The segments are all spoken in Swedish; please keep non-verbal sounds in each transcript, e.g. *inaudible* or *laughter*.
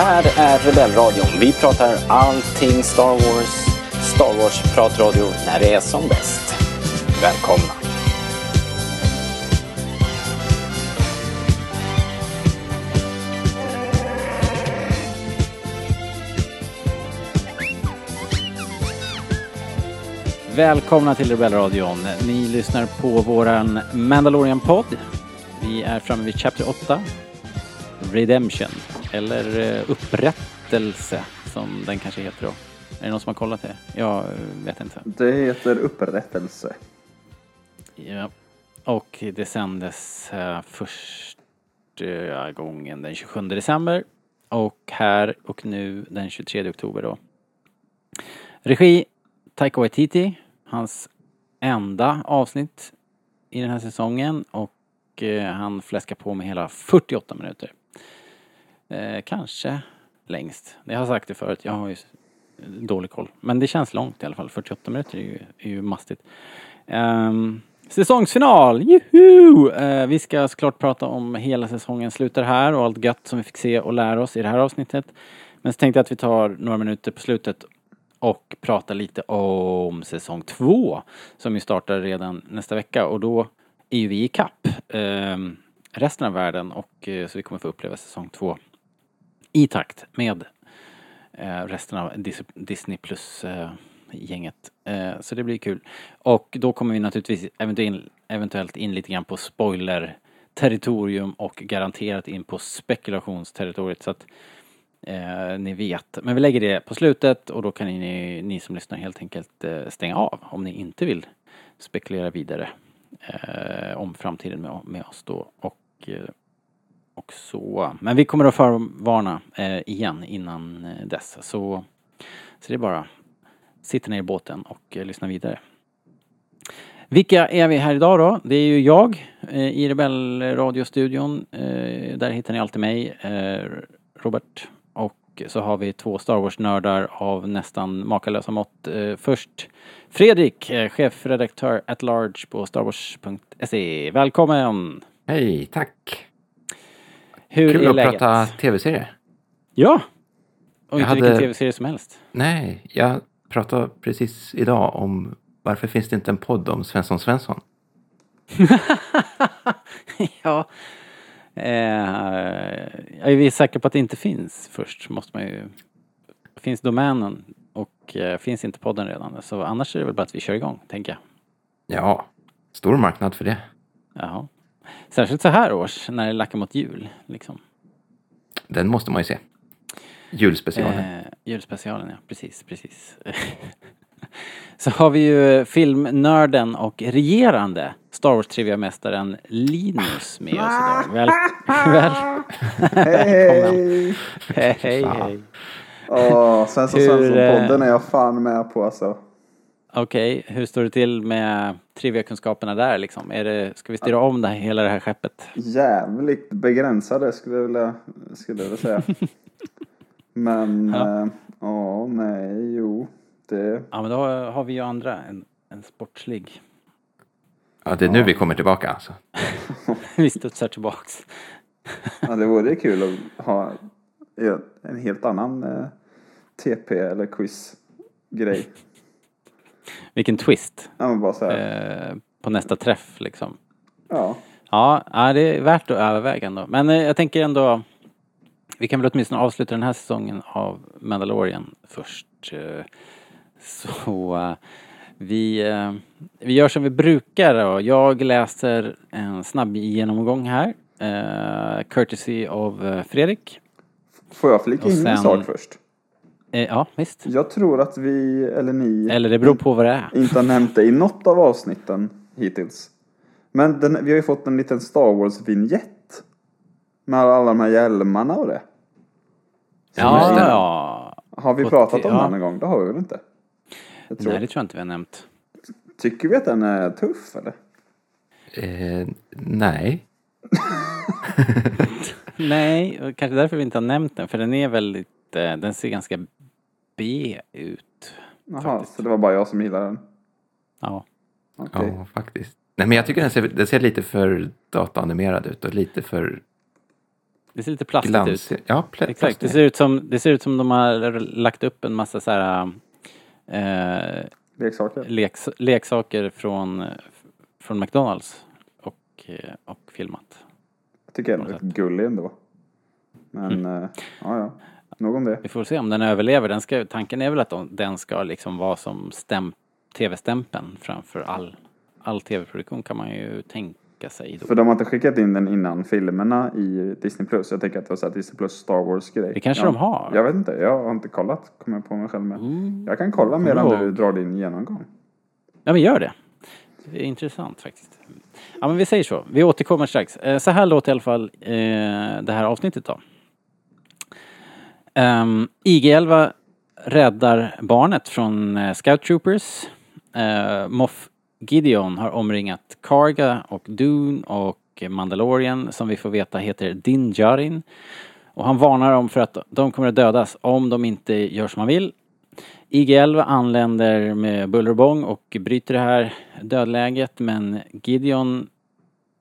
här är Rebellradion. Vi pratar allting Star Wars. Star Wars-pratradio när det är som bäst. Välkomna! Välkomna till Rebellradion. Ni lyssnar på våran Mandalorian-podd. Vi är framme vid Chapter 8. Redemption. Eller eh, Upprättelse som den kanske heter då. Är det någon som har kollat det? Jag vet inte. Det heter upprättelse. Ja. Och det sändes uh, första gången den 27 december. Och här och nu den 23 oktober då. Regi Taika Waititi. Hans enda avsnitt i den här säsongen. Och han fläskar på med hela 48 minuter. Eh, kanske längst. Jag har sagt det förut. Jag har ju dålig koll. Men det känns långt i alla fall. 48 minuter är ju, är ju mastigt. Um, säsongsfinal! Juhu! Uh, vi ska såklart prata om hela säsongen slutar här och allt gött som vi fick se och lära oss i det här avsnittet. Men så tänkte jag att vi tar några minuter på slutet och pratar lite om säsong två som ju startar redan nästa vecka och då är ju vi i kapp um, resten av världen och uh, så vi kommer få uppleva säsong två i takt med eh, resten av Disney plus eh, gänget. Eh, så det blir kul. Och då kommer vi naturligtvis eventuellt in lite grann på spoiler territorium och garanterat in på spekulationsterritoriet så att eh, ni vet. Men vi lägger det på slutet och då kan ni, ni som lyssnar helt enkelt eh, stänga av om ni inte vill spekulera vidare eh, om framtiden med, med oss då. Och eh, och så. Men vi kommer att förvarna eh, igen innan eh, dess. Så, så det är bara sitta ner i båten och eh, lyssna vidare. Vilka är vi här idag då? Det är ju jag eh, i Rebellradiostudion. Eh, där hittar ni alltid mig, eh, Robert. Och så har vi två Star Wars-nördar av nästan makalösa mått. Eh, först Fredrik, eh, chefredaktör at large på starwars.se. Välkommen! Hej, tack! Hur Kul är att läget? prata tv-serier. Ja! Och Jag inte hade- vilken tv-serie som helst. Nej, jag pratade precis idag om varför finns det inte en podd om Svensson Svensson? *laughs* ja. Eh, jag är säker på att det inte finns först. Måste man ju... Finns domänen och eh, finns inte podden redan. Så annars är det väl bara att vi kör igång, tänker jag. Ja, stor marknad för det. Jaha. Särskilt så här års, när det lackar mot jul. Liksom. Den måste man ju se. Julspecialen. Eh, julspecialen, ja. Precis, precis. *laughs* så har vi ju filmnörden och regerande Star Wars Trivia-mästaren Linus med oss idag. *laughs* Väl, väl, Hej! hej, hej, hej. Åh, Svensson Hur, Svensson-podden är jag fan med på alltså. Okej, hur står det till med trivia-kunskaperna där liksom? Är det, ska vi styra om det här, hela det här skeppet? Jävligt begränsade skulle jag vilja, skulle jag vilja säga. *laughs* Men, Ja. ja, åh nej, jo. Det, Ja, men då har vi ju andra, en, en sportslig. Ja, det är nu vi kommer tillbaka alltså. *laughs* vi studsar tillbaks. *laughs* ja, det vore kul att ha en helt annan eh, TP eller quiz-grej. Vilken twist Ja, men bara så här. eh, på nästa träff liksom. Ja. Ja, det är värt att överväga ändå. Men eh, jag tänker ändå, vi kan väl åtminstone avsluta den här säsongen av Mandalorian först. eh, Så eh, vi, eh, vi gör som vi brukar då. Jag läser en snabb genomgång här. eh, Courtesy av Fredrik. Får jag flika in en sak först? Eh, Ja, visst. Jag tror att vi, eller ni, Eller det beror på vad det är. inte har nämnt det i något av avsnitten hittills. Men den, vi har ju fått en liten Star Wars-vignett. Med alla de här hjälmarna och det. Ja, är- ja. Har vi pratat om ja. den en gång? Det har vi väl inte? Jag tror. Nej, det tror jag inte vi har nämnt. Tycker vi att den är tuff eller? Eh, nej. *laughs* Nej, och kanske därför vi inte har nämnt den. För den är väldigt, eh, den ser ganska B ut. Jaha, Faktiskt. så det var bara jag som gillade den. Ja. Okej. Ja, faktiskt. Nej, men jag tycker den ser, den ser lite för dataanimerad ut och lite för Det ser lite plastigt ut. Glans. Ja, plä- Exakt, det plastigt. ser ut som, det ser ut som de har lagt upp en massa så här eh, Leksaker. leks, leksaker från, från McDonalds och, och filmat. Jag tycker den är rätt gullig ändå. Men, Mm. eh, ja ja. Nog om det. Vi får se om den överlever. Den ska, tanken är väl att de, den ska liksom vara som stäm, tv-stämpeln framför all, all tv-produktion kan man ju tänka sig då. För de har inte skickat in den innan filmerna i Disney+. Plus. Jag tänker att det var så Disney Plus Star Wars-grej. Det kanske ja. de har. Jag vet inte, jag har inte kollat. Kommer jag på mig själv med. Mm. Jag kan kolla medan Bra. du drar din genomgång. Ja men gör det. Det är intressant faktiskt. Ja men vi säger så. Vi återkommer strax. Eh, Så här låter i alla fall eh, det här avsnittet då. Ehm, um, IG-11 räddar barnet från uh, Scout Troopers. Uh, Moff Gideon har omringat Karga och Dune och Mandalorian som vi får veta heter Din Djarin. Och han varnar dem för att de kommer att dödas om de inte gör som han vill. IG-11 anländer med buller och bång och bryter det här dödläget men Gideon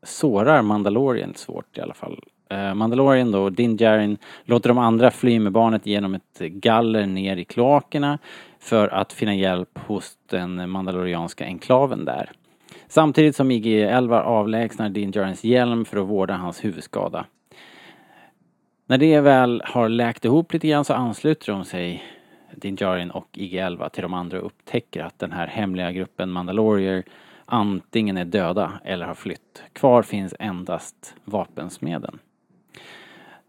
sårar Mandalorian svårt i alla fall. Eh, Mandalorian då, Din Djarin, låter de andra fly med barnet genom ett galler ner i kloakerna för att finna hjälp hos den mandalorianska enklaven där. Samtidigt som IG-11 avlägsnar Din Djarins hjälm för att vårda hans huvudskada. När det väl har läkt ihop lite grann så ansluter de sig Din Djarin och IG-11 till de andra och upptäcker att den här hemliga gruppen Mandalorier antingen är döda eller har flytt. Kvar finns endast vapensmeden.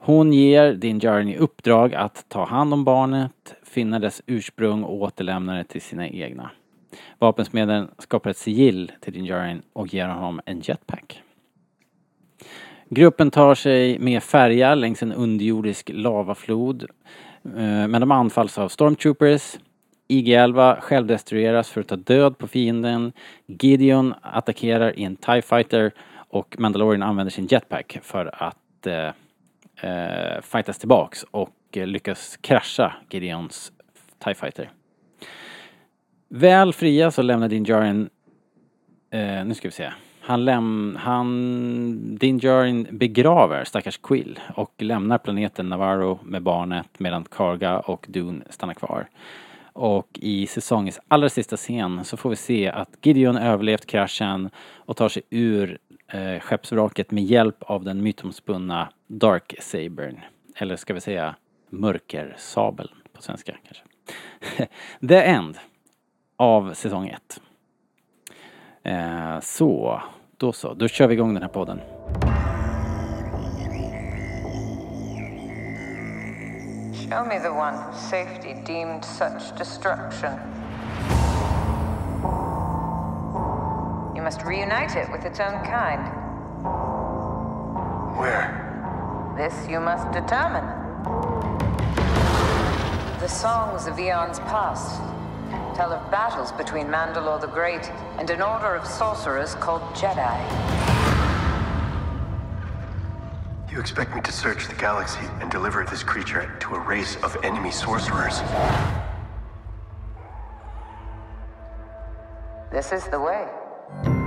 Hon ger Din Journey i uppdrag att ta hand om barnet, finna dess ursprung och återlämna det till sina egna. Vapensmeden skapar ett sigill till Din Journey och ger honom en jetpack. Gruppen tar sig med färja längs en underjordisk lavaflod. Eh, men de anfalls av stormtroopers. IG-11 självdestrueras för att ta död på fienden. Gideon attackerar i en TIE fighter och Mandalorian använder sin jetpack för att eh, eh, fightas tillbaks och eh, lyckas krascha Gideons TIE fighter. Väl fria så lämnar Din Djarin Eh, nu ska vi se. Han läm... Han... Din Djarin begraver stackars Quill och lämnar planeten Navarro med barnet medan Karga och Dune stannar kvar. Och i säsongens allra sista scen så får vi se att Gideon överlevt kraschen och tar sig ur eh, skeppsvraket med hjälp av den mytomspunna Dark Sabern. Eller ska vi säga Mörkersabeln på svenska kanske. *laughs* The End av säsong 1. Eh, så, då så. Då kör vi igång den här podden. Show me the one whose safety deemed such destruction. You must reunite it with its own kind. Where? This you must determine. The songs of eons past tell of battles between Mandalore the Great and an order of sorcerers called Jedi. You expect me to search the galaxy and deliver this creature to a race of enemy sorcerers? This is the way.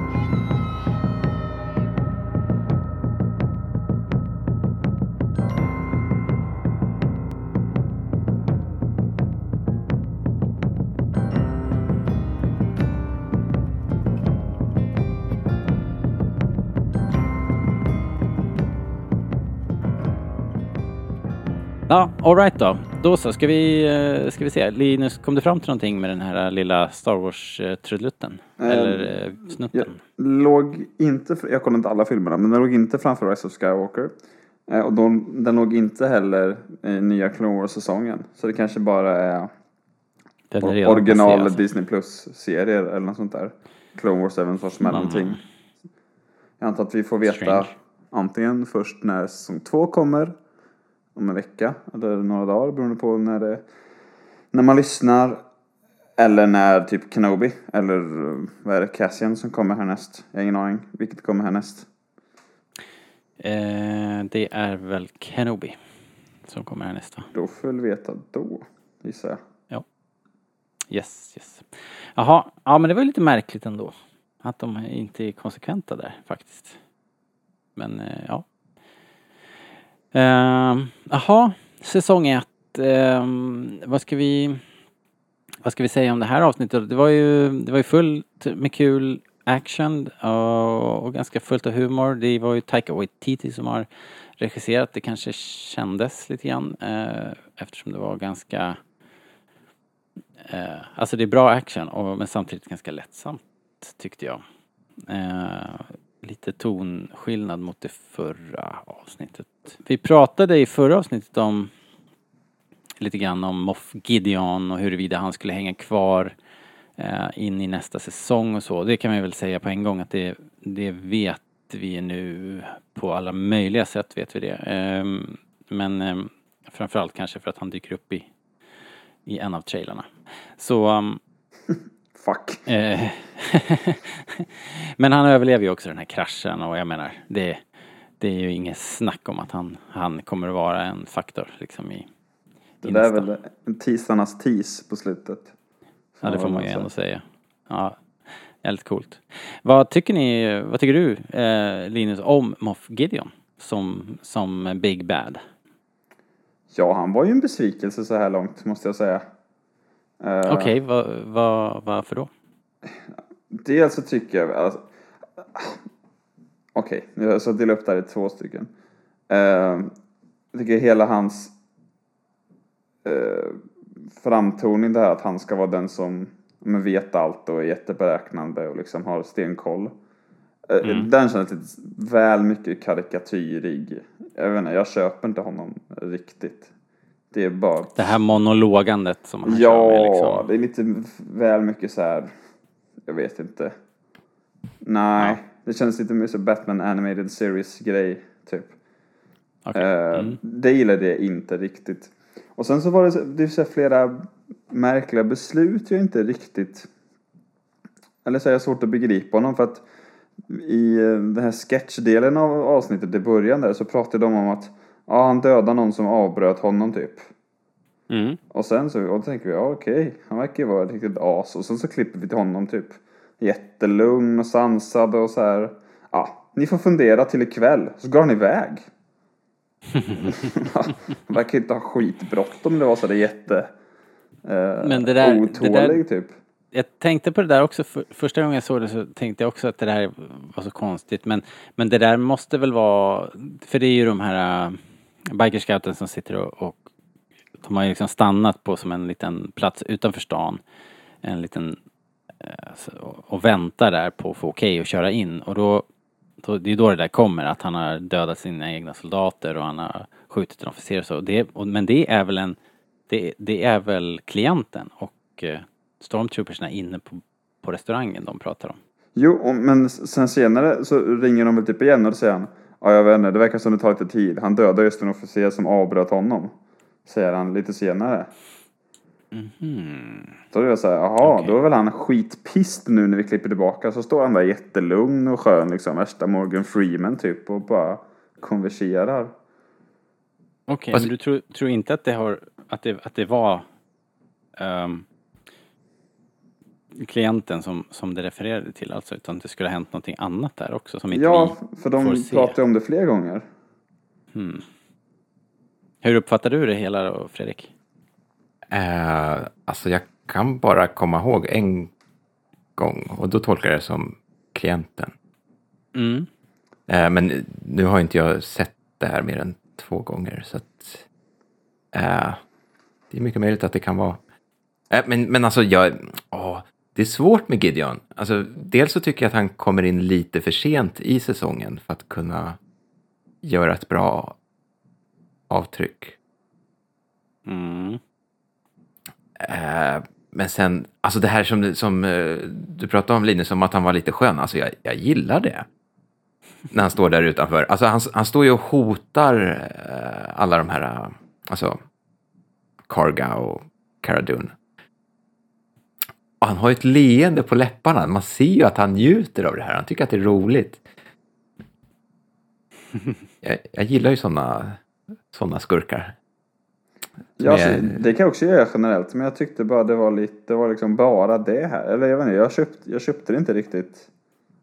Ja, alright då. Då så, ska vi, eh, ska vi se. Linus, kom du fram till någonting med den här lilla Star Wars-trudelutten? Eh, Eller eh, snutten? Jag låg inte, jag kollade inte alla filmerna, men den låg inte framför Rise of Skywalker. Eh, Och de, den låg inte heller i nya Clone Wars-säsongen. Så det kanske bara är är original alltså. Disney Plus-serier eller något sånt där. Clone Wars är väl en sorts mellanting. Mm. Jag antar att vi får veta Strange. antingen först när säsong två kommer, om en vecka eller några dagar beroende på när, det, när man lyssnar. Eller när typ Kenobi eller eh, vad är det, Cassian som kommer härnäst. Jag har ingen aning vilket kommer härnäst. Eh, det är väl Kenobi som kommer här nästa. Då får vi veta då, gissar jag. Yes, yes. Jaha, ja men det var lite märkligt ändå. Att de inte är konsekventa där faktiskt. Men eh, ja. Ehm, Jaha, säsong ett. Ehm, vad ska vi... Vad ska vi säga om det här avsnittet? Det var ju, det var ju fullt med kul action och, och ganska fullt av humor. Det var ju Taika Waititi som har regisserat. Det kanske kändes lite grann eh, eftersom det var ganska... Eh, alltså det är bra action och, men samtidigt ganska lättsamt tyckte jag. Eh, lite tonskillnad mot det förra avsnittet. Vi pratade i förra avsnittet om lite grann om Moff Gideon och huruvida han skulle hänga kvar eh, in i nästa säsong och så. Det kan man väl säga på en gång att det, det vet vi nu på alla möjliga sätt vet vi det. Eh, men eh, framförallt kanske för att han dyker upp i, i en av trailarna. Så um, Fuck. Eh, *laughs* Men han överlever ju också den här kraschen och jag menar, det, det är ju inget snack om att han, han kommer att vara en faktor liksom i, Det där är väl en tisarnas tis på slutet. Ja, det får man ju säga. ändå säga. Ja, jävligt coolt. Vad tycker ni, vad tycker du eh, Linus om Moff Gideon som, som Big Bad? Ja, han var ju en besvikelse så här långt måste jag säga. Eh, Okej, vad, vad, varför då? Dels så tycker jag... Alltså, Okej, har jag så delat upp det här i två stycken. Eh, jag tycker hela hans eh, framtoning där att han ska vara den som men, vet allt och är jätteberäknande och liksom har stenkoll. Eh, Den känns lite väl mycket karikatyrig. Jag vet inte, jag köper inte honom riktigt. Det är bara... Det här monologandet som han Ja, med liksom. det är lite väl mycket så här. Jag vet inte. Nej, det känns lite mer som Batman Animated Series grej, typ. Okej. Eh, Mm. Det gillade jag inte riktigt. Och sen så var det, det så flera märkliga beslut jag inte riktigt... Eller så är jag svårt att begripa honom för att i eh, den här sketchdelen av avsnittet i början där så pratade de om att ja, han dödade någon som avbröt honom typ. Mm. Och sen så och då tänker vi, ja okej, han verkar ju vara ett riktigt as. Och sen så klipper vi till honom typ jättelugn och sansad och så här. Ja, ni får fundera till ikväll. Så går han iväg. *laughs* han verkar inte ha skitbråttom det var så där jätte eh, Men det där- otålig det där- typ. Jag tänkte på det där också, för, första gången jag såg det så tänkte jag också att det där var så konstigt. Men, men det där måste väl vara, för det är ju de här bikerscouten som sitter och, och de har ju liksom stannat på som en liten plats utanför stan. En liten, eh, alltså, och, väntar där på att få okej att köra in. Och då, då, det är då det där kommer, att han har dödat sina egna soldater och han har skjutit en officer och så. Det, och, men det är väl en, det, det är väl klienten och eh, stormtroopersna inne på, på restaurangen de pratar om. Jo, och, men sen senare så ringer de väl typ igen och då säger han Ja, jag vet inte, det verkar som det tar lite tid. Han dödade just en officer som avbröt honom. Säger han lite senare. Då är jag såhär, jaha, Okej. då är väl han skitpist nu när vi klipper tillbaka. Så står han där jättelugn och skön liksom. Värsta Morgan Freeman typ och bara konverserar. Okej, Fast- men du tror, tror inte att det har, att det, att det var ehm, klienten som, som det refererade till alltså, utan det skulle ha hänt någonting annat där också som inte Ja, vi för får de se. pratar ju om det fler gånger. Hur uppfattar du det hela då, Fredrik? Eh, alltså jag kan bara komma ihåg en gång och då tolkar jag det som klienten. Mm. Eh, men nu har inte jag sett det här mer än två gånger så att eh, det är mycket möjligt att det kan vara. Eh, men, men alltså jag, åh, det är svårt med Gideon. Alltså, dels så tycker jag att han kommer in lite för sent i säsongen för att kunna göra ett bra avtryck. Mm. Eh, men sen, alltså det här som, som eh, du pratade om Linus, om att han var lite skön. Alltså jag, jag gillar det. När han står där utanför. Alltså han, han står ju och hotar eh, alla de här, alltså Karga och Cara Dune. Och han har ju ett leende på läpparna. Man ser ju att han njuter av det här. Han tycker att det är roligt. *laughs* Jag, jag gillar ju sådana såna skurkar. Ja, alltså, det kan jag också göra generellt. Men jag tyckte bara det var lite, det var liksom bara det här. Eller jag vet inte, jag köpte, jag köpte det inte riktigt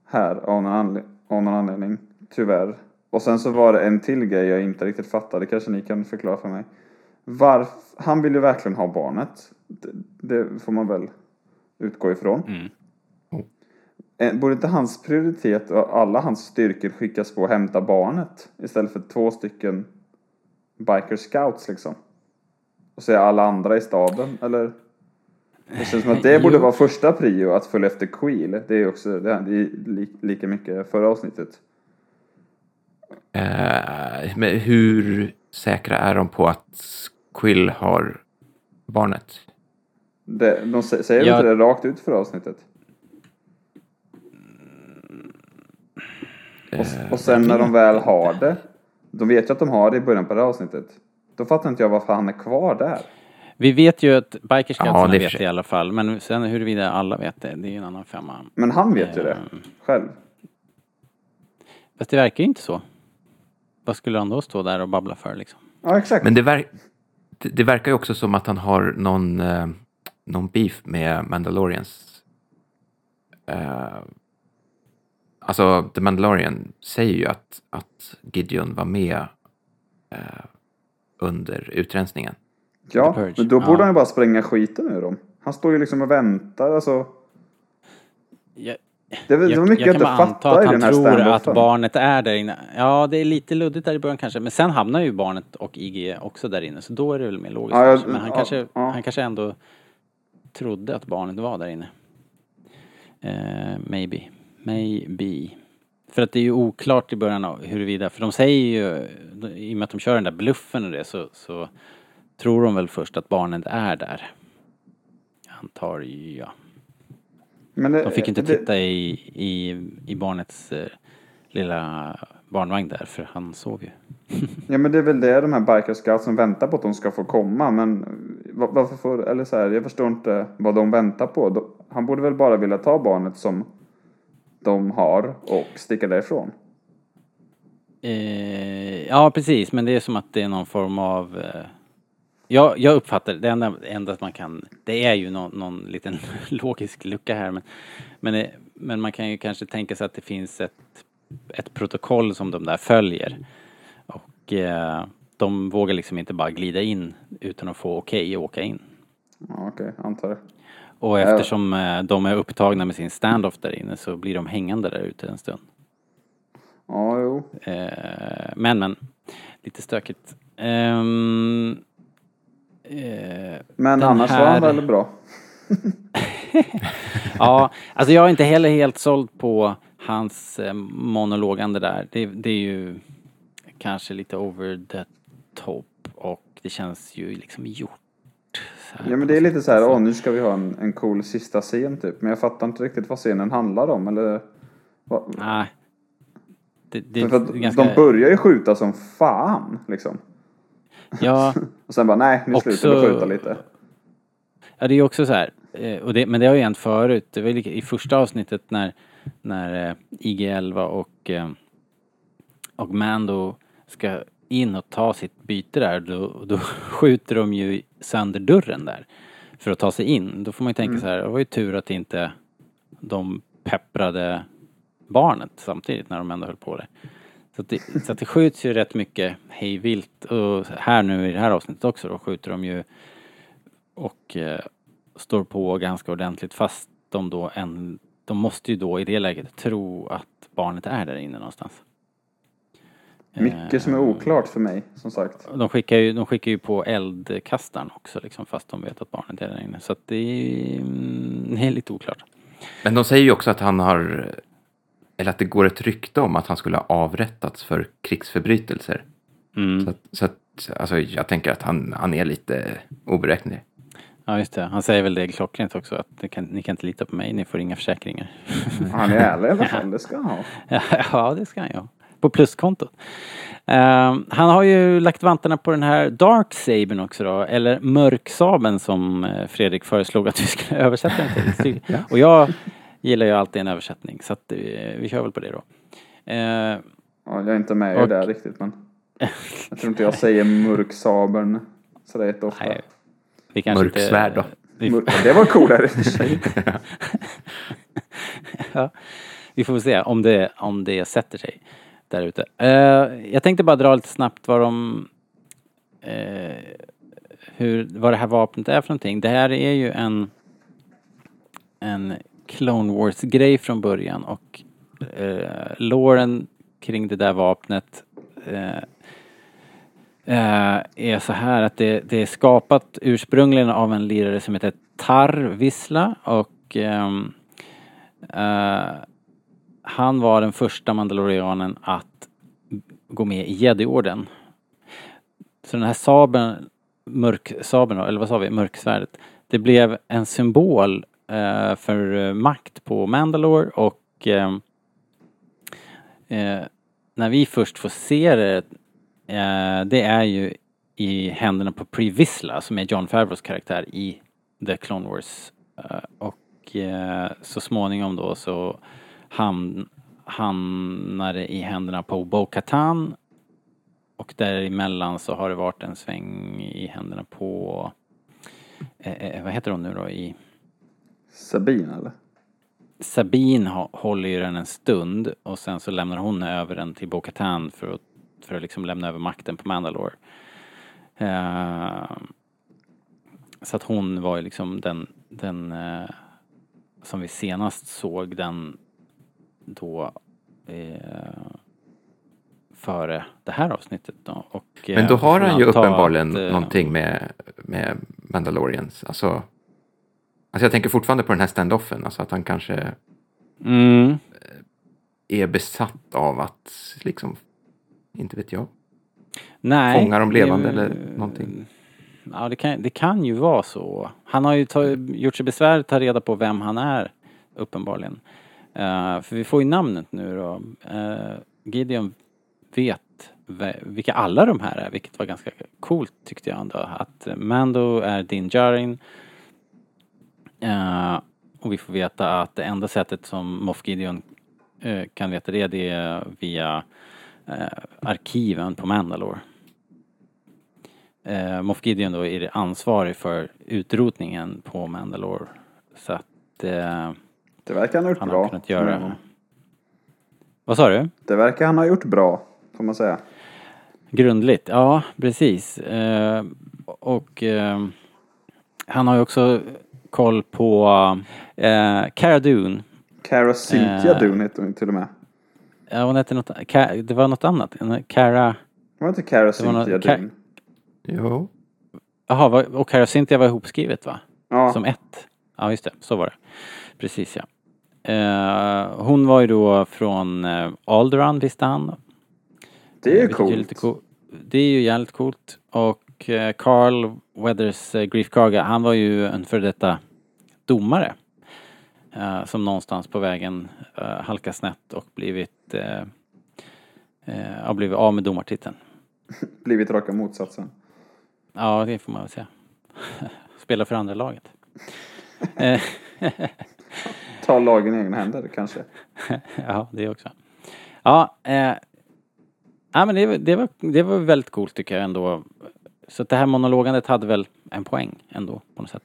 här av någon, anle- av någon anledning. Tyvärr. Och sen så var det en till grej jag inte riktigt fattade, kanske ni kan förklara för mig. Varf, han vill ju verkligen ha barnet. Det, det får man väl utgå ifrån. Mm. Eh, Borde inte hans prioritet och alla hans styrkor skickas på att hämta barnet istället för två stycken biker scouts liksom? Och så är alla andra i staden, eller? Det känns som att det *laughs* borde vara första prio, att följa efter Queel. Det är också det är li, lika mycket förra avsnittet. Eh, men hur säkra är de på att Quill har barnet? Det, de sä- säger Ja. inte det rakt ut förra avsnittet. Och, och sen när de väl har det, de vet ju att de har det i början på det här avsnittet. Då fattar inte jag varför han är kvar där. Vi vet ju att Ja, Bikerscoutsarna det för vet det i alla fall. Men sen huruvida alla vet det, det är ju en annan femma. Men han vet ju det Mm. själv. Fast det verkar ju inte så. Vad skulle han då stå där och babbla för liksom? Ja, exakt. Men det, ver- det, det verkar ju också som att han har någon, eh, någon beef med Mandalorians. Eh, alltså, The Mandalorian säger ju att, att Gideon var med eh, under utrensningen. ja, men då borde Ja. han ju bara spränga skiten ur dem. Han står ju liksom och väntar, alltså. Jag, Det, var- det var mycket jag, kan inte att i han den här tror att barnet är där inne. Ja, det är lite luddigt där i början kanske. Men sen hamnar ju barnet och IG också där inne. Så då är det väl mer logiskt Ja, jag-. Men han, ja, kanske, ja. han kanske ändå trodde att barnet var där inne. Eh, maybe. Maybe. För att det är ju oklart i början av huruvida, för de säger ju, i och med att de kör den där bluffen och det så, så tror de väl först att barnet är där. Antar jag. Men det, De fick inte det- titta i, i, i barnets eh, lilla barnvagn där, för han sov ju. *laughs* Ja men det är väl det de här biker scouts som väntar på att de ska få komma men varför får, eller så här, jag förstår inte vad de väntar på. De- Han borde väl bara vilja ta barnet som de har och sticka därifrån. Eh, ja, precis, men det är som att det är någon form av... Eh, jag, jag uppfattar det enda, enda att man kan... Det är ju någon, någon liten *laughs* logisk lucka här, men, men, det, men man kan ju kanske tänka sig att det finns ett, ett protokoll som de där följer. Och eh, de vågar liksom inte bara glida in utan att få okej att åka in. Ja okej, antar det. Och eftersom eh, de är upptagna med sin standoff där inne så blir de hängande där ute en stund. Ja jo. Eh, men men, lite stökigt. Ehm, eh, Men annars var här- han väldigt bra. *laughs* ja, alltså jag är inte heller helt såld på hans monologande där. Det, det är ju kanske lite over the top och det känns ju liksom gjort. Ja men det är lite så här, åh nu ska vi ha en, en cool sista scen typ. Men jag fattar inte riktigt vad scenen handlar om eller. Vad, Nej. Det, det, för att ganska... De börjar ju skjuta som fan liksom. Ja, *laughs* Och sen bara nej, nu Också- slutar vi skjuta lite. Ja, det är ju också så här, eh, och det, men det har ju hänt förut. Det var ju i första avsnittet när, när eh, IG-11 och, eh, och Mando ska in och ta sitt byte där, då, då *laughs* skjuter de ju sönder dörren där för att ta sig in. Då får man ju tänka så här, det var ju tur att inte de pepprade barnet samtidigt när de ändå höll på det. Så att det, så att det skjuts ju rätt mycket hej vilt och här nu i det här avsnittet också då skjuter de ju och eh, står på ganska ordentligt fast de då en, de måste ju då i det läget tro att barnet är där inne någonstans. Mycket som är oklart för mig som sagt. De skickar ju, de skickar ju på eldkastaren också liksom fast de vet att barnet är där inne. Så att det är, mm, det är lite oklart. Men de säger ju också att han har, eller att det går ett rykte om att han skulle ha avrättats för krigsförbrytelser. Mm. Så, att, så att, alltså, jag tänker att han, han är lite oberäknelig. Ja just det, han säger väl det klockrent också att ni kan, ni kan inte lita på mig, ni får inga försäkringar. Han är ärlig i alla fall, *laughs* det ska han ha. *laughs* ja, det ska han ju ha. På pluskontot. Ehm, han har ju lagt vantarna på den här Dark Sabern också då, eller Mörksabeln som eh, Fredrik föreslog att vi skulle *laughs* översätta den till. *laughs* Och jag gillar ju alltid en översättning så att eh, vi kör väl på det då. Ehm, Ja, jag är inte med i Och- det där riktigt men. *laughs* Jag tror inte jag säger mörksabeln sådär jätteofta. nej, vi kanske inte- Mörksvärd då? Vi, Det var coolare i sig. ja, vi får väl se om det, om det sätter sig där ute. Uh, jag tänkte bara dra lite snabbt vad de... Uh, hur, vad det här vapnet är för någonting. Det här är ju en... En Clone Wars-grej från början och uh, låren kring det där vapnet uh, Uh, är så här att det, det är skapat ursprungligen av en lirare som heter Tar Vissla och um, uh, han var den första mandalorianen att gå med i Jedi-orden. Så den här sabeln, mörksabeln eller vad sa vi, mörksvärdet, det blev en symbol eh, för eh, makt på Mandalore och eh, eh, när vi först får se det, eh, det är ju i händerna på Pre Vizsla som är John Favros karaktär i The Clone Wars. Eh, och eh, så småningom då så ham, hamnar det i händerna på Bo-Katan och däremellan så har det varit en sväng i händerna på, eh, eh, vad heter hon nu då i Sabine eller? Sabine håller ju den en stund och sen så lämnar hon över den till Bo-Katan för att, för att liksom lämna över makten på Mandalore. Eh, så att hon var ju liksom den, den eh, som vi senast såg den då eh, före det här avsnittet då. Och, eh, Men då har han ju uppenbarligen att, eh, någonting med, med Mandalorians. Alltså, alltså jag tänker fortfarande på den här standoffen. Alltså att han kanske Mm, är besatt av att liksom, inte vet jag. nej. Fångar dem levande det- eller någonting? Ja, det kan, det kan ju vara så. Han har ju ta, gjort sig besvär att ta reda på vem han är, uppenbarligen. Eh, för vi får ju namnet nu då. Uh, Gideon vet vilka alla de här är, vilket var ganska coolt tyckte jag ändå. Att Mando är Din Djarin. Uh, eh, och vi får veta att det enda sättet som Moff Gideon kan veta det, det är via arkiven på Mandalore. Eh, Moff Gideon då är ansvarig för utrotningen på Mandalore. Så att det verkar han ha gjort han bra. har kunnat göra... Mm. Vad sa du? Det verkar han ha gjort bra, får man säga. Grundligt, ja precis. Eh, och eh, han har ju också koll på eh, Cara Dune. Cara Cynthia Eh. Dune heter hon till och med. Ja, hon hette något, Ka- det var något annat. Cara, Var det inte Cara något- Cynthia Ca- Dune? Jo. jaha, och Cara Cynthia var ihopskrivet va? Ja, Som ett. Ja, just det. Så var det. Precis ja. Eh, hon var ju då från uh, Alderaan visste han. det är ju Vilket coolt. lite cool. Det är ju jävligt coolt. Och eh, Carl Weathers uh, Grief Karga, han var ju en före detta domare. eh, som någonstans på vägen uh, halkat snett och blivit, uh, har blivit av med domartiteln. *laughs* Blivit raka motsatsen. Ja, det får man väl säga. *laughs* Spelar för andra laget. *laughs* Ta lagen i egna händer kanske. *laughs* ja, det också. Ja, eh, ja men det, var- det, var, det var väldigt coolt tycker jag ändå. Så det här monologandet hade väl en poäng ändå på något sätt.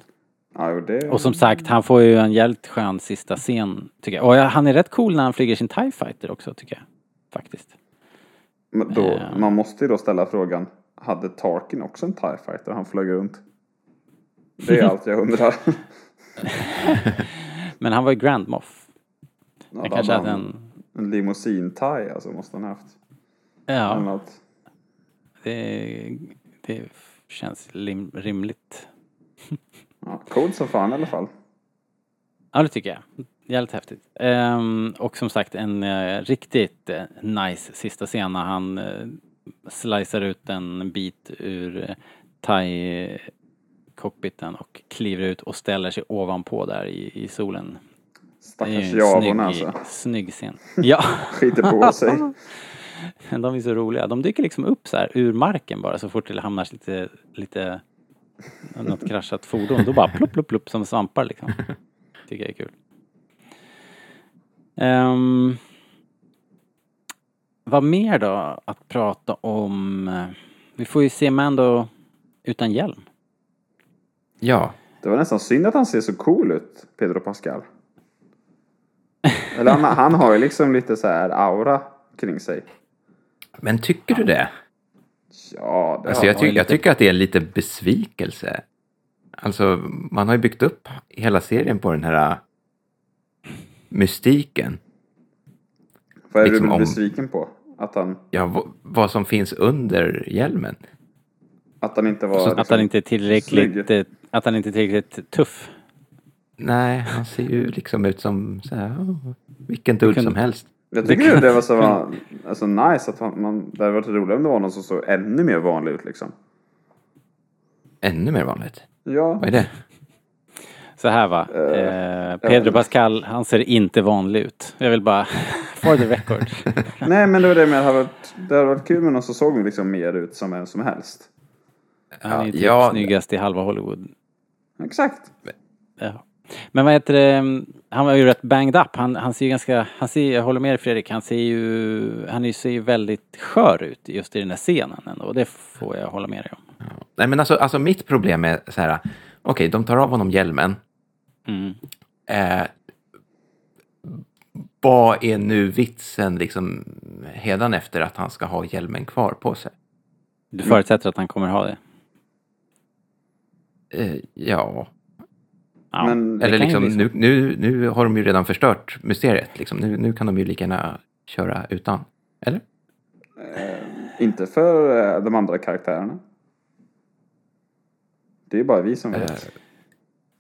Ja, jo, det... Och som sagt, han får ju en jävligt skön sista scen tycker jag. Och han är rätt cool när han flyger sin TIE fighter också tycker jag. Faktiskt. Men då, Eh. Man måste ju då ställa frågan. Hade Tarkin också en TIE fighter han flög runt? Det är allt jag undrar. *laughs* *laughs* Men han var ju Grand Moff. Ja, Han kanske hade en... en limousin-TIE alltså måste han ha haft. Ja, något. det, det känns lim, rimligt. Ja, coolt som fan i alla fall. Ja, det tycker jag. Jävligt häftigt. Ehm, och som sagt en eh, riktigt eh, nice sista scen när han uh, slicear ut en bit ur uh, thai cockpiten och kliver ut och ställer sig ovanpå där i, i solen. Stackars javorna alltså. snygg scen. *laughs* Ja, Skiter på sig. *laughs* de är så roliga. De dyker liksom upp så här ur marken bara så fort det hamnar lite, lite något kraschat fordon. Då bara plupp, plupp, plupp som svampar liksom. *laughs* Tycker jag är kul. Um, vad mer då att prata om? Vi får ju se Mando utan hjälm. Ja. Det var nästan synd att han ser så cool ut, Pedro Pascal. Eller han, han har ju liksom lite så här aura kring sig. Men tycker du det? Ja, det Alltså jag, ty- jag tycker att det är en liten besvikelse. Alltså, man har ju byggt upp hela serien på den här äh, mystiken. Vad är liksom du om- besviken på? Att han, Ja, vad som finns under hjälmen. att han inte var... Så att liksom han inte är tillräckligt, snygg. Eh, att han inte är tillräckligt tuff. Nej, han ser ju liksom ut som så här, oh, vilken dude som helst. Jag tycker det var så alltså, nice att han, man, det hade varit roligare om det var någon som såg ännu mer vanlig ut liksom. Ännu mer vanligt. Ja, Vad är det? Så här va. Eh, Pedro Pascal, han ser inte vanlig ut. Jag vill bara, *laughs* for the record. *laughs* nej men det var det med, det hade varit, det hade varit kul med någon som såg liksom mer ut som vem som helst. Han är ju typ Ja, snyggast i halva Hollywood. Exakt. Ja. Men vad heter det, han var ju rätt banged up. Han, han ser ju ganska, han ser, jag håller med dig Fredrik, han ser ju, han ser ju väldigt skör ut just i den där scenen ändå. Och det får jag hålla med dig om. Nej, men alltså, alltså mitt problem är så här, okej, de tar av honom hjälmen. Mm. Eh, vad är nu vitsen liksom hedan efter att han ska ha hjälmen kvar på sig? Du förutsätter att han kommer ha det? Eh, ja, Ja. Men- eller liksom, nu, nu, nu har de ju redan förstört mysteriet. Liksom. Nu, nu kan de ju lika gärna köra utan. Eller? Inte för eh, de andra karaktärerna. Det är ju bara vi som vet. Eh,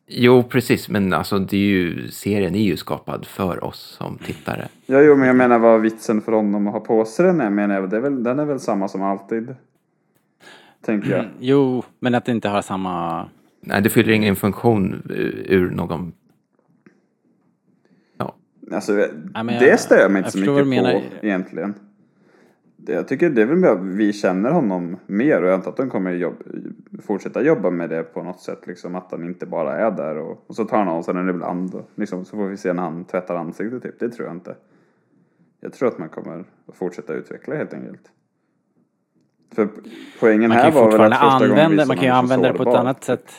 Jo, precis, men alltså det är ju, serien är ju skapad för oss som tittare. Ja, jo, men jag menar vad vitsen för honom att ha på sig den är, menar jag, det är väl, den är väl samma som alltid. Tänker jag. Jo, men att det inte har samma... Nej, det fyller ingen funktion eh, ur någon... Ja, Alltså, men det jag- stör mig jag inte så förstår mycket på menar. egentligen. Jag tycker det är väl att vi känner honom mer och jag antar att de kommer jobb, fortsätta jobba med det på något sätt. Liksom att han inte bara är där och, och så tar han av sig den ibland. Och, liksom, så får vi se när han tvättar ansiktet typ. Det tror jag inte. Jag tror att man kommer att fortsätta utveckla helt enkelt. För poängen Man kan här var väl att första gången använda, visade man kan ju så använda det på ett annat sätt.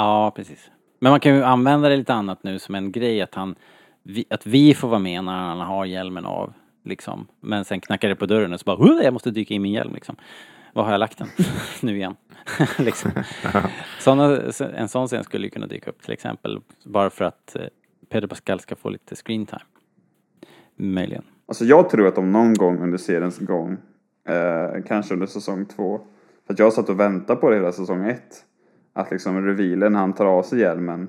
Ja, precis. Men man kan ju använda det lite annat nu som en grej att han, vi, att vi får vara med när han har hjälmen av. Liksom. Men sen knackar det på dörren och så bara, "Åh, jag måste dyka in min hjälm liksom. Var har jag lagt den? *laughs* nu igen. *laughs* liksom. *laughs* Såna, en sån scen skulle ju kunna dyka upp till exempel. Bara för att eh, Pedro Pascal ska få lite screen time. Möjligen. Alltså jag tror att de någon gång under seriens gång, eh, kanske under säsong två, för att jag satt och väntade på det hela säsong ett, att liksom revealen han tar av sig hjälmen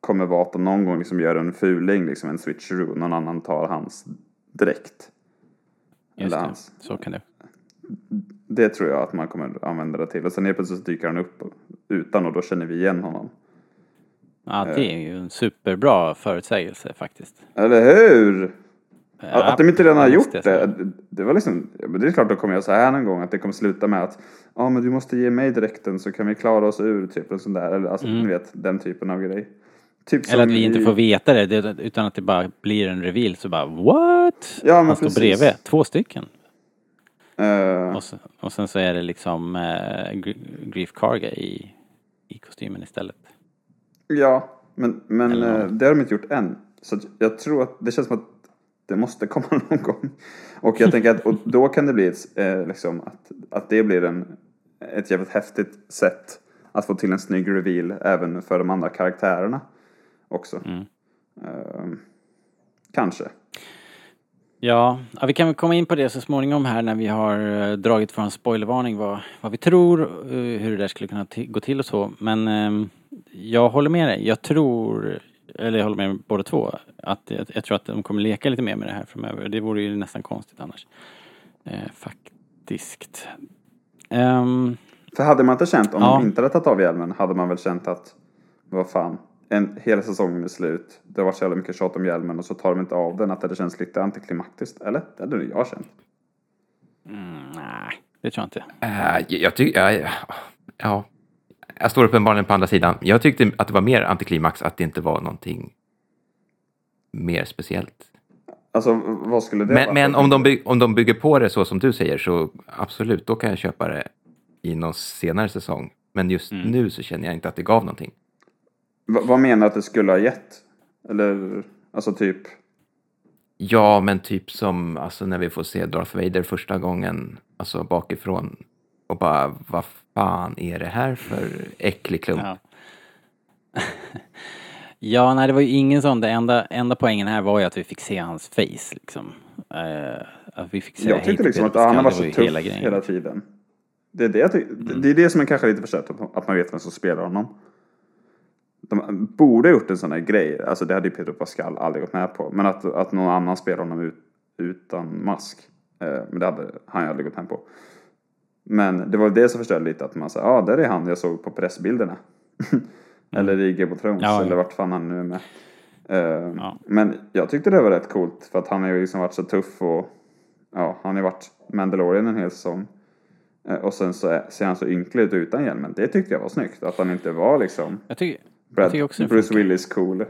kommer vara att de någon gång liksom gör en fuling, liksom en switcheroo, någon annan tar hans direkt. Just Eller det. hans. Så kan det. Det tror jag att man kommer använda det till. Och sen helt plötsligt dyker han upp utan och då känner vi igen honom. Ja, det är ju en superbra förutsägelse faktiskt. Eller hur? Ja, att de inte redan har gjort jag det. Det var liksom, det är klart att de kommer göra så här någon gång. Att det kommer sluta med att ja men du måste ge mig direkten så kan vi klara oss ur typ en sån där. Eller alltså ni vet den typen av grej. Typ Mm. Eller att vi inte får veta det, utan att det bara blir en reveal så bara what? Ja, men Han står precis. bredvid, två stycken. Eh, Och, så, och sen så är det liksom Gr- Grief Karga i, i kostymen istället. ja, men, men eh, det har de inte gjort än. Så att jag tror att det känns som att det måste komma *laughs* någon gång. Och jag tänker att och då kan det bli ett, eh, liksom att, att det blir en, ett jävligt häftigt sätt att få till en snygg reveal även för de andra karaktärerna också. Mm. Eh, kanske. Ja, ja, vi kan väl komma in på det så småningom här när vi har eh, dragit för en spoilervarning vad, vad vi tror, eh, hur det där skulle kunna gå till och så. Men eh, jag håller med dig. Jag tror, eller jag håller med båda två, att jag, jag tror att de kommer leka lite mer med det här framöver. Det vore ju nästan konstigt annars. Eh, faktiskt. Ehm, För hade man inte känt, om Ja. de inte hade tagit av hjälmen, hade man väl känt att vad fan, en, hela säsongen är slut. Det har varit så jävla mycket tjat om hjälmen och så tar de inte av den. Att det känns lite antiklimaktiskt. Eller? Det hade jag känt. mm, nej, det tror jag inte. Eh, jag tycker... Ja, ja, jag står uppenbarligen på andra sidan. Jag tyckte att det var mer antiklimax att det inte var någonting mer speciellt. Alltså vad skulle det Men, vara? men om, de by, om de bygger på det så som du säger så absolut, då kan jag köpa det i någon senare säsong. Men just Mm. nu så känner jag inte att det gav någonting. Va, vad menar du att det skulle ha gett? Eller, alltså typ. Ja, men typ som alltså, när vi får se Darth Vader första gången, alltså bakifrån och bara vad fan är det här för äcklig klump? Ja. *laughs* ja, nej det var ju ingen sån. Det enda, enda poängen här var ju att vi fick se hans face liksom. Eh, att vi fick se Jag tyckte liksom att han var så tuff hela hela, tiden. Det är det, jag ty- det är det som är kanske lite förstört, att- att man vet vem som spelar honom. De borde ha gjort en sån här grej, alltså det hade ju Pedro Pascal aldrig gått med på. Men att, att någon annan spelar honom ut, utan mask. Eh, men det hade han ju aldrig gått med på. Men det var det som förstörde lite, att man sa, ja ah, där är han jag såg på pressbilderna. *laughs* eller i Game of Thrones, Ja, ja. eller vart fan han nu är med. Eh, Ja. Men jag tyckte det var rätt coolt, för att han har ju liksom varit så tuff och ja, han har ju varit Mandalorian en hel säsong. Eh, Och sen så är, ser han så ynklig ut utan hjälmen. Det tyckte jag var snyggt. Att han inte var liksom Jag tycker, jag Brad, tycker också Bruce. Willis cool.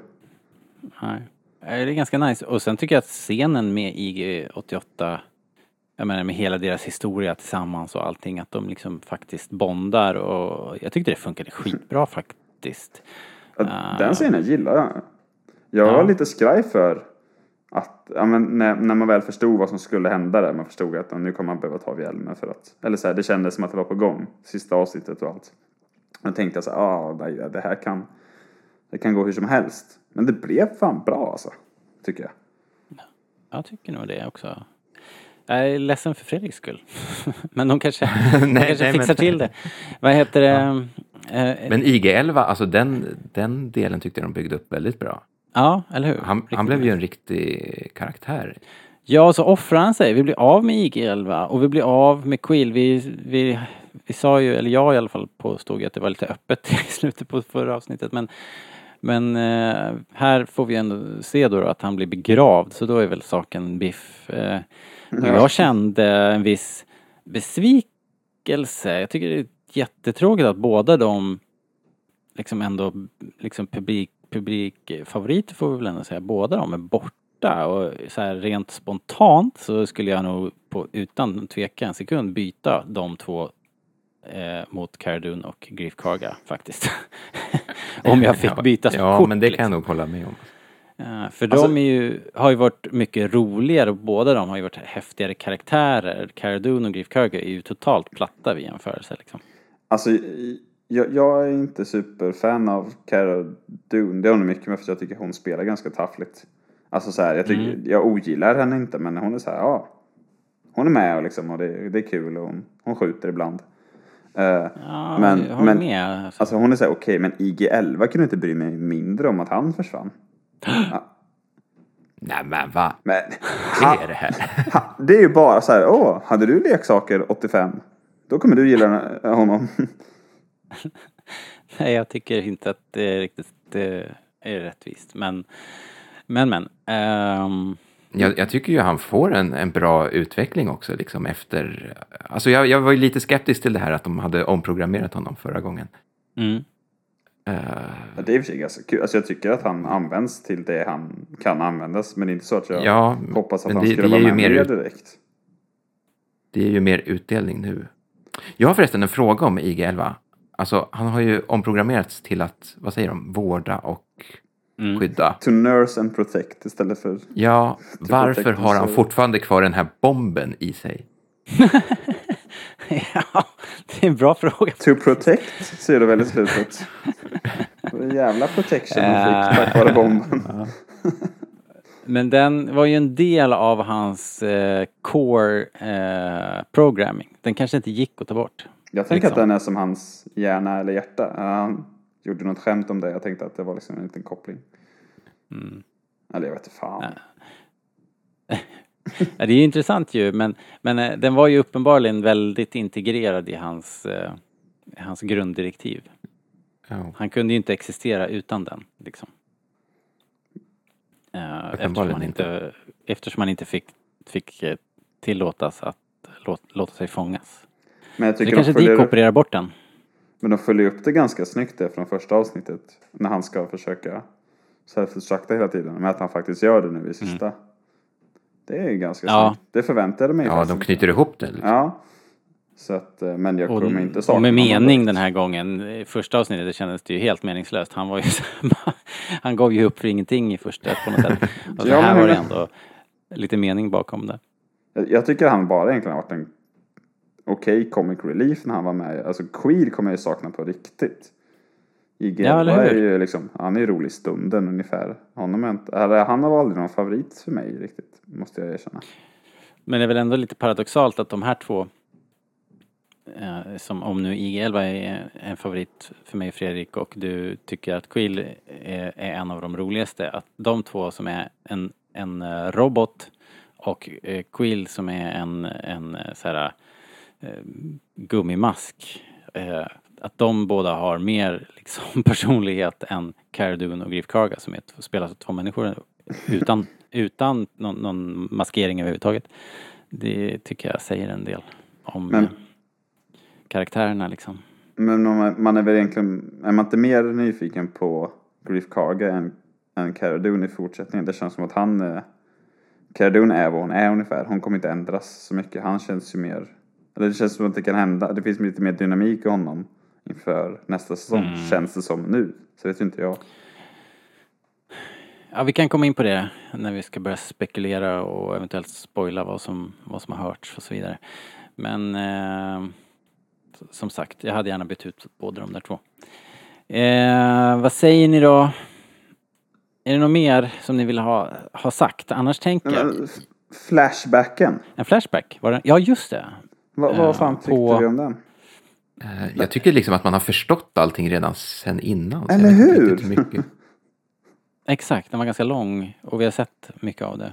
Nej. Eh, Det är ganska nice. Och sen tycker jag att scenen med IG-88, jag menar med hela deras historia tillsammans och allting, att de liksom faktiskt bondar och jag tyckte det funkade skitbra faktiskt. Den scenen gillar jag. Jag Ja. var lite skraj för att, ja, men när, när man väl förstod vad som skulle hända där, man förstod att ja, nu kommer man behöva ta av hjälmen för att, eller så här, det kändes som att det var på gång, sista avsnittet och allt. Då tänkte jag så här, ah, nej, det här kan, det kan gå hur som helst. Men det blev fan bra alltså, tycker jag. Jag tycker nog det också. Jag är ledsen för Fredriks skull. *laughs* men de kanske, *laughs* de Nej, kanske nej, fixar men- till det. Vad heter det? Eh, Men IG-11, alltså den, den delen tyckte jag de byggde upp väldigt bra. ja, eller hur? Han, han blev ju en riktig karaktär. Ja, så offrar han sig. Vi blir av med IG-11 och vi blir av med Quill. Vi, vi, vi sa ju, eller jag i alla fall påstod ju att det var lite öppet *laughs* i slutet på förra avsnittet. Men, men eh, här får vi ändå se då att han blir begravd. Så då är väl saken biff. Eh, jag kände en viss besvikelse. Jag tycker det är jättetråkigt att båda de liksom ändå liksom publik, publikfavoriter får vi väl ändå säga. Båda de är borta och så här rent spontant så skulle jag nog på, utan tveka en sekund byta de två eh, mot Cara Dune och Griff Karga faktiskt. *laughs* Om jag fick Ja, byta Ja, kort. men det kan liksom. jag nog hålla med om. Ja, för Alltså- de ju, har ju varit mycket roligare och båda de har ju varit häftigare karaktärer. Cara Dune och Griff Karga är ju totalt platta vid jämförelse liksom. Alltså, jag, jag är inte superfan av Cara Dune. Det har nog mycket med för att jag tycker hon spelar ganska taffligt. Alltså så här, jag, tycker, Mm. jag ogillar henne inte men hon är så här, ja. Hon är med och liksom och det, det är kul och hon, hon skjuter ibland. Eh, Ja, Men- håller men- med. Alltså, alltså hon är så här, okej men IG-11 kunde inte bry mig mindre om att han försvann. Ja, Nej men va? men Vad är det här? ha, det är ju bara så här, åh, hade du leksaker 85? Då kommer du gilla honom. *laughs* Nej, jag tycker inte att det är riktigt det är rättvist. Men, men, men. ehm, Jag, jag tycker ju han får en, en bra utveckling också liksom efter... Alltså jag, jag var ju lite skeptisk till det här att de hade omprogrammerat honom förra gången. mm. Eh, Ja, det är i och för sig ganska kul. Alltså jag tycker att han används till det han kan användas. Men det är inte så att jag ja, hoppas att han det, skulle det vara med mer ut, direkt. det är ju mer utdelning nu. Jag har förresten en fråga om IG-11. Alltså han har ju omprogrammerats till att, vad säger de, vårda och Mm. skydda. To nurse and protect istället för... Ja, *laughs* varför har han fortfarande kvar den här bomben i sig? *laughs* *laughs* ja, det är en bra fråga. To protect ser du väl i slutet. En jävla protection han fick Äh. tack vare bomben. *laughs* Men den var ju en del av hans eh, core eh, programming. Den kanske inte gick att ta bort. Jag tänker Liksom. att den är som hans hjärna eller hjärta. Han gjorde något skämt om det. Jag tänkte att det var liksom en liten koppling. Mm. Eller jag vet inte fan. *laughs* Ja, det är ju intressant ju, men, men eh, den var ju uppenbarligen väldigt integrerad i hans, eh, hans grunddirektiv. Ja. Han kunde ju inte existera utan den. Liksom. Eh, eftersom, han inte, eftersom han inte fick, fick eh, tillåtas att låta, låta sig fångas. Men jag Så det tycker kanske de följer, opererar bort den. men de följer upp det ganska snyggt det från första avsnittet. När han ska försöka self-destructa hela tiden. Men att han faktiskt gör det nu i sista. Det är ju ganska. Ja. snyggt. Det förväntade jag mig ja, faktiskt de inte. knyter ihop det. Liksom. Ja. Så att, eh, men jag Och, kommer inte sakna och med mening den här gången. I första avsnittet det kändes det ju helt meningslöst. Han var ju *laughs* Han gav ju upp för ingenting i första på något sätt. Och *laughs* så Ja, här men- var det ändå. lite mening bakom det. Jag, jag tycker han bara egentligen har varit en okej comic relief när han var med. Alltså Queer kommer jag ju sakna på riktigt. IG Ja, är ju liksom, han är ju rolig i stunden ungefär. Honom inte, eller, han var aldrig någon favorit för mig riktigt, måste jag erkänna. Men det är väl ändå lite paradoxalt att de här två, eh, som om nu IG-11 är en favorit för mig Fredrik och du tycker att Quill är, är en av de roligaste, att de två som är en, en eh, robot och eh, Quill som är en, en eh, så här, eh, gummimask, eh, att de båda har mer liksom, *laughs* personlighet än Cara Dune och Griff Karga som är, spelas av två människor utan, utan någon, någon maskering överhuvudtaget. Det tycker jag säger en del om Men- eh, karaktärerna liksom. Men man, är väl egentligen, är man inte mer nyfiken på Griff Karga än, än Cara Dune i fortsättningen? Det känns som att han, eh, Cara Dune är vad hon är ungefär. Hon kommer inte ändras så mycket. Han känns ju mer, eller det känns som att det kan hända, det finns lite mer dynamik i honom inför nästa säsong, Mm. känns det som nu. Så vet inte jag. Ja, vi kan komma in på det när vi ska börja spekulera och eventuellt spoila vad som, vad som har hörts och så vidare. Men eh, som sagt, jag hade gärna bytt ut båda de där två. Eh, vad säger ni då? Är det något mer som ni vill ha, ha sagt? Annars tänker jag... Flashbacken, En flashback? Var det? Ja, just det. vad, Eh, vad fan tyckte på- vi om den? Eh, Jag tycker liksom att man har förstått allting redan sen innan. Eller hur? *laughs* Exakt, den var ganska lång och vi har sett mycket av det.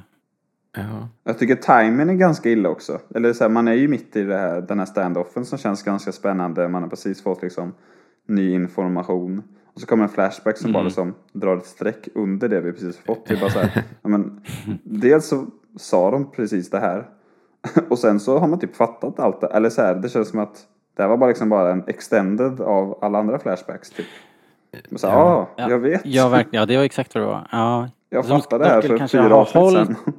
Ja. Jag tycker timingen är ganska illa också. Eller så här, man är ju mitt i det här, den här standoffen som känns ganska spännande. Man har precis fått liksom ny information. Och så kommer en flashback som bara liksom drar ett streck under det vi precis fått. Det bara så här, *laughs* ja, men, dels så sa de precis det här. *laughs* Och sen så har man typ fattat allt det. Eller så här, det känns som att det här var bara liksom bara en extended av alla andra flashbacks. Typ. Men så, ja, Ja, jag vet. Ja, verkligen. Ja, det var exakt vad det var. Ja. jag de fattade det här för kanske fyra ha avsnitt hållit- sedan.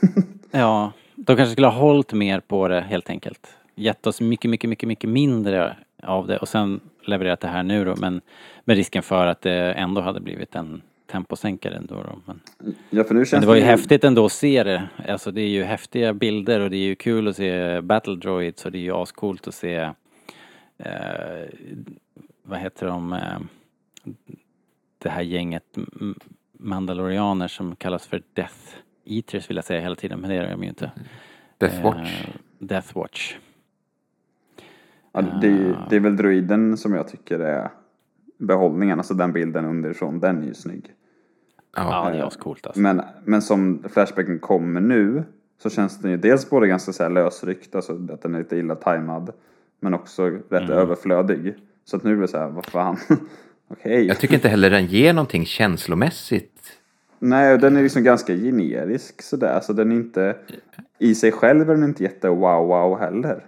*laughs* Ja, de kanske skulle ha hållit mer på det helt enkelt. Gett oss mycket, mycket, mycket, mycket mindre av det och sen levererat det här nu då. Men med risken för att det ändå hade blivit en temposänkare ändå då. Men, Ja, för nu men känns det var ju ju- häftigt ändå att se det. Alltså det är ju häftiga bilder och det är ju kul att se Battle Droids och det är ju ascoolt att se eh, vad heter de eh, det här gänget mandalorianer som kallas för Death Eaters vill jag säga hela tiden men det är de ju inte. Death Watch. Eh, Death Watch. Ja, det, är- det är väl droiden som jag tycker är behållningen, alltså den bilden underifrån, den är ju snygg. Ja, Ja. det är ascoolt alltså. Men, men som Flashbacken kommer nu så känns den ju dels både ganska så här lösryckt, alltså att den är lite illa tajmad, men också rätt överflödig. Så att nu är det så här, vad fan, *laughs* okej. Jag tycker inte heller den ger någonting känslomässigt. Nej, och den är liksom ganska generisk sådär, så den är inte, i sig själv är den inte jätte wow wow heller.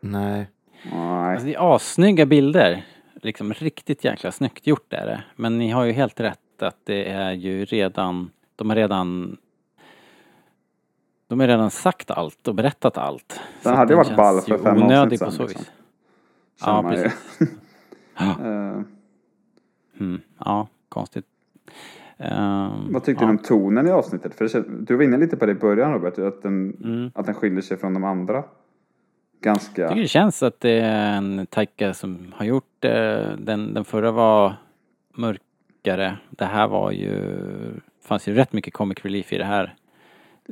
Nej. Nej. Alltså det är assnygga bilder. Liksom riktigt jäkla snyggt gjort är det. Men ni har ju helt rätt att det är ju redan, de har redan de har redan sagt allt och berättat allt. Att hade ju varit ball för fem avsnitt på sen, så liksom. vis. känner Ja, precis. *laughs* Ja. Eh, Mm, ja, konstigt. Ehm, Vad tyckte ja. du om tonen i avsnittet? För du var inne lite på det i början Robert, att den, Mm. att den skiljer sig från de andra. Ganska. Jag tycker det känns att det är en Taika som har gjort det. Den, den förra var mörkare. Det här var ju, fanns ju rätt mycket comic relief i det här.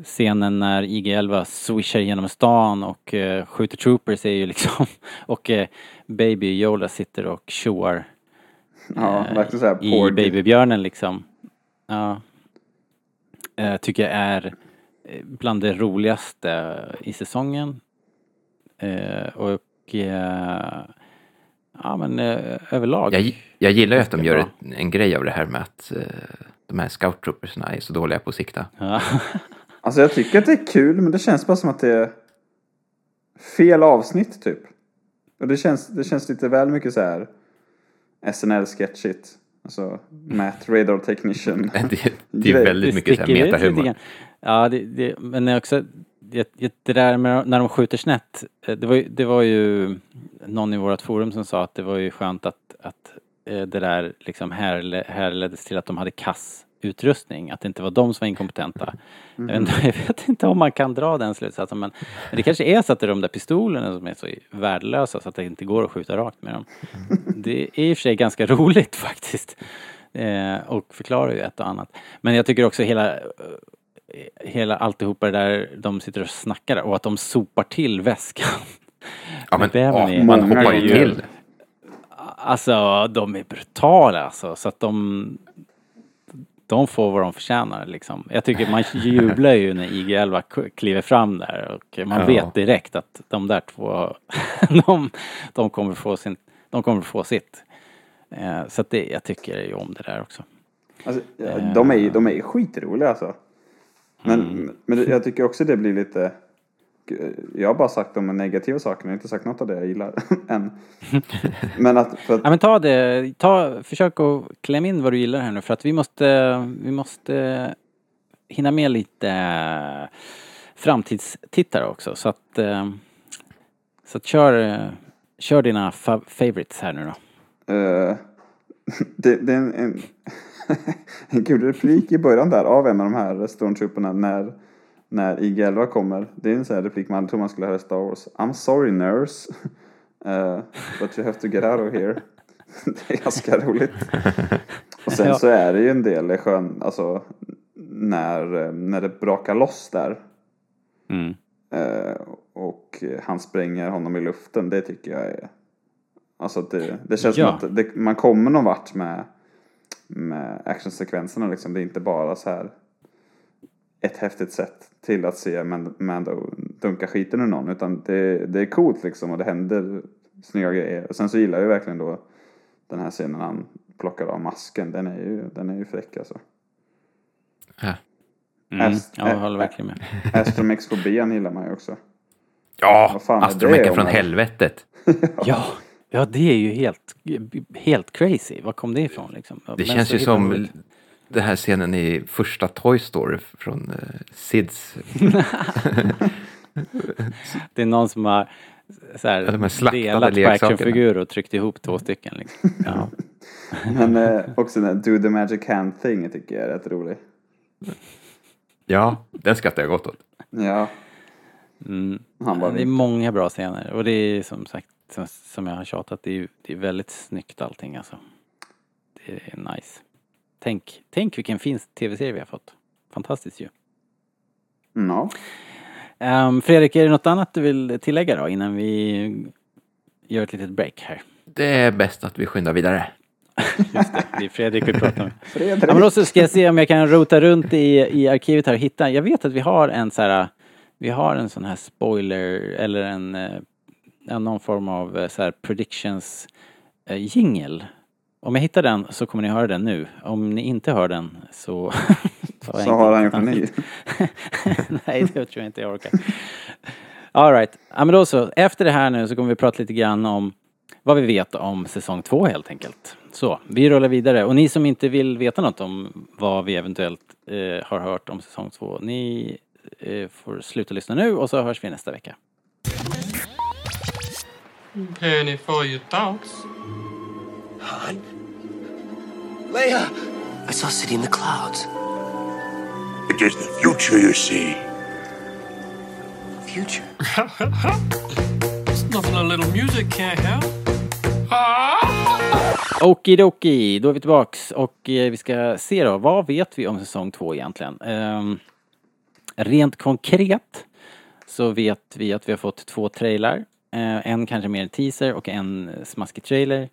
Scenen när IG-11 swishar genom stan och uh, skjuter troopers är ju liksom, *laughs* och eh, Baby Yoda sitter och tjoar Ja, eh, verkligen i. Babybjörnen liksom. Ja. Eh, tycker jag är eh, bland det roligaste i säsongen. Eh, och eh, ja men eh, överlag. Jag, jag gillar ju att de gör ett, en grej av det här med att eh, de här scouttroopersna är så dåliga på att sikta. Ja. *laughs* Alltså jag tycker att det är kul men det känns bara som att det är fel avsnitt typ. Och det känns, det känns lite väl mycket så här SNL-sketchigt. Alltså Matt Radar Technician. *laughs* Det, det är väldigt mycket så här metahumor. Ja, det, det, men också det, det där med när de skjuter snett. eh, Det var, ju, det var ju någon i vårt forum som sa att det var ju skönt att, att eh, det där liksom härle, härleddes till att de hade kass utrustning, att det inte var de som var inkompetenta. Jag, vet, inte- jag vet inte om man kan dra den slutsatsen men, men det kanske är så att det är de där pistolerna som är så värdelösa så att det inte går att skjuta rakt med dem. Det är i och för sig ganska *laughs* roligt faktiskt. Eh, och förklarar ju ett och annat. Men jag tycker också hela, eh, hela alltihopa det där de sitter och snackar och att de sopar till väskan. *laughs* Ja, men ja, är- man hoppar ju till. Alltså, de är brutala alltså. Så att de... De får vad de förtjänar liksom. Jag tycker man jublar ju när IG-11 k- kliver fram där och man Ja. vet direkt att de där två, *laughs* de, de kommer få sin, de kommer få sitt. Eh, så att det, jag tycker ju om det där också. Alltså, ja, de, är, de är skitroliga alltså. Men, Mm. men jag tycker också det blir lite... Jag har bara sagt de negativa sakerna, jag har inte sagt något av det jag gillar *laughs* än. Men att, för att Ja men ta det, ta, försök att klämma in vad du gillar här nu för att vi måste, vi måste hinna med lite eh, framtidstittare också så att, eh, så att kör, eh, kör dina fa- favorites här nu då. Eh, *laughs* det, det är en, en, *laughs* en kul replik i början där av en av de här stormtrooperna när, när IG-11 kommer. Det är en sån här replik man tror man skulle höra i Star Wars. I'm sorry nurse. *laughs* Eh, but you have to get out of here. *laughs* det är ganska roligt. Och sen *laughs* Ja. så är det ju en del skön, alltså när, när det brakar loss där. Mm. Eh, och han spränger honom i luften. Det tycker jag är... Alltså det, det känns Ja. som att det, man kommer någon vart med, med actionsekvenserna liksom. Det är inte bara så här ett häftigt sätt till att se Man- Mando dunka skiten ur någon. Utan det, det är coolt liksom och det händer snygga grejer. Och sen så gillar jag ju verkligen då den här scenen när han plockar av masken. Den är ju, den är ju fräck alltså. Ja. Mm. Ast- jag håller verkligen med. Astromexfobian gillar man ju också. Ja, det om från man- helvetet. *laughs* Ja, ja det är ju helt, helt crazy. Var kom det ifrån liksom? Det Men känns ju som roligt. Den här scenen i första Toy Story från uh, Sids. *laughs* Det är någon som har så här, Ja, de här slaktade delat på actionfigurer och tryckt ihop två stycken. Liksom. Ja. Men eh, också den Do the magic hand thing tycker jag är rätt rolig. Ja, den skrattar jag gott åt. Ja, Mm. han bara Det är många bra scener och det är som sagt, som, som jag har tjatat, det är, det är väldigt snyggt allting alltså. Det är nice. Tänk, tänk vilken fin tv-serie vi har fått. Fantastiskt ju. Ja. Ehm, Fredrik, är det något annat du vill tillägga då innan vi gör ett litet break här? Det är bäst att vi skyndar vidare. *laughs* Just det, det är Fredrik vi pratar med. Fredrik. Ja, men då så ska jag se om jag kan rota runt i, i arkivet här och hitta. Jag vet att vi har en så här, vi har en sån här spoiler eller en, eh, en någon form av eh, så här predictions eh, jingle. Om jag hittar den så kommer ni höra den nu. Om ni inte hör den så... *laughs* så har han gjort en ny. Nej, det tror jag inte jag orkar. All right. Ja, men då så. Efter det här nu så kommer vi prata lite grann om vad vi vet om säsong två helt enkelt. Så, vi rullar vidare. Och ni som inte vill veta något om vad vi eventuellt eh, har hört om säsong två, ni eh, får sluta lyssna nu och så hörs vi nästa vecka. Penny for your thoughts. Han? Leia! I saw a city in the clouds. It is the future you see. Future? *laughs* It's nothing a little music can't help. Okidoki, då är vi tillbaks och eh, vi ska se då, vad vet vi om säsong två egentligen? Ehm, rent konkret så vet vi att vi har fått två trailrar. Eh, en kanske mer en teaser och en smaskig trailer.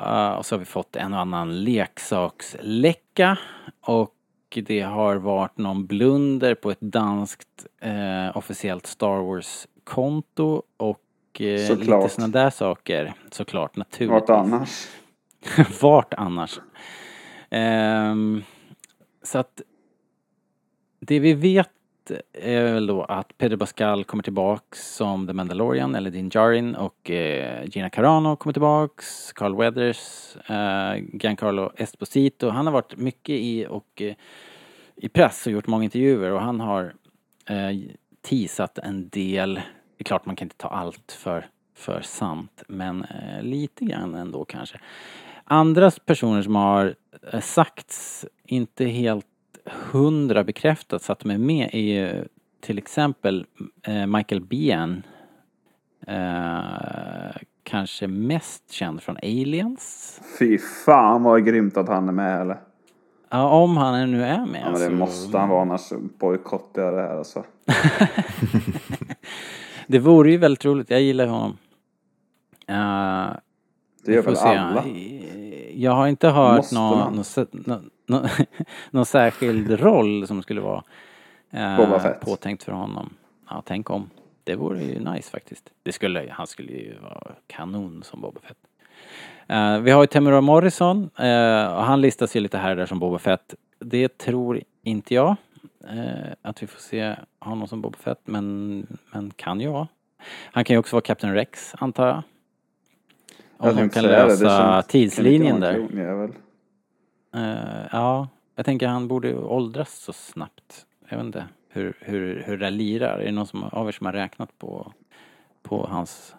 Uh, och så har vi fått en och annan leksaksläcka och det har varit någon blunder på ett danskt eh, officiellt Star Wars-konto och eh, Såklart. lite sådana där saker. Såklart, naturligtvis. Vart annars? *laughs* Vart annars? Ehm, så att det vi vet är väl då att Pedro Pascal kommer tillbaks som The Mandalorian eller Din Djarin och eh, Gina Carano kommer tillbaks, Carl Weathers, eh, Giancarlo Esposito. Han har varit mycket i och eh, i press och gjort många intervjuer och han har eh, teasat en del. Det är klart man kan inte ta allt för, för sant men eh, lite grann ändå kanske. andra personer som har eh, sagts, inte helt hundra bekräftats att de är med är ju till exempel eh, Michael Biehn. Eh, kanske mest känd från Aliens. Fy fan vad grymt att han är med eller? Ja, om han nu är med. Ja men det så- måste han vara annars bojkottar jag det här alltså. *laughs* Det vore ju väldigt roligt, jag gillar honom. Uh, Det gör väl alla? Jag har inte hört någon, någon, någon, *laughs* någon, särskild roll som skulle vara eh, påtänkt för honom. Ja, tänk om. Det vore ju nice faktiskt. Det skulle, han skulle ju vara kanon som Boba Fett. Eh, vi har ju Temuera Morrison eh, och han listas ju lite här och där som Boba Fett. Det tror inte jag. eh, att vi får se honom som Boba Fett, men, men kan ju vara. Han kan ju också vara Captain Rex, antar jag. Om de tänkte kan säga det, det lösa tidslinjen där. en klonjävel. Eh, ja, jag tänker han borde åldras så snabbt. Jag vet inte hur, hur, hur det lirar. Är det någon som, av er som har räknat på, på hans,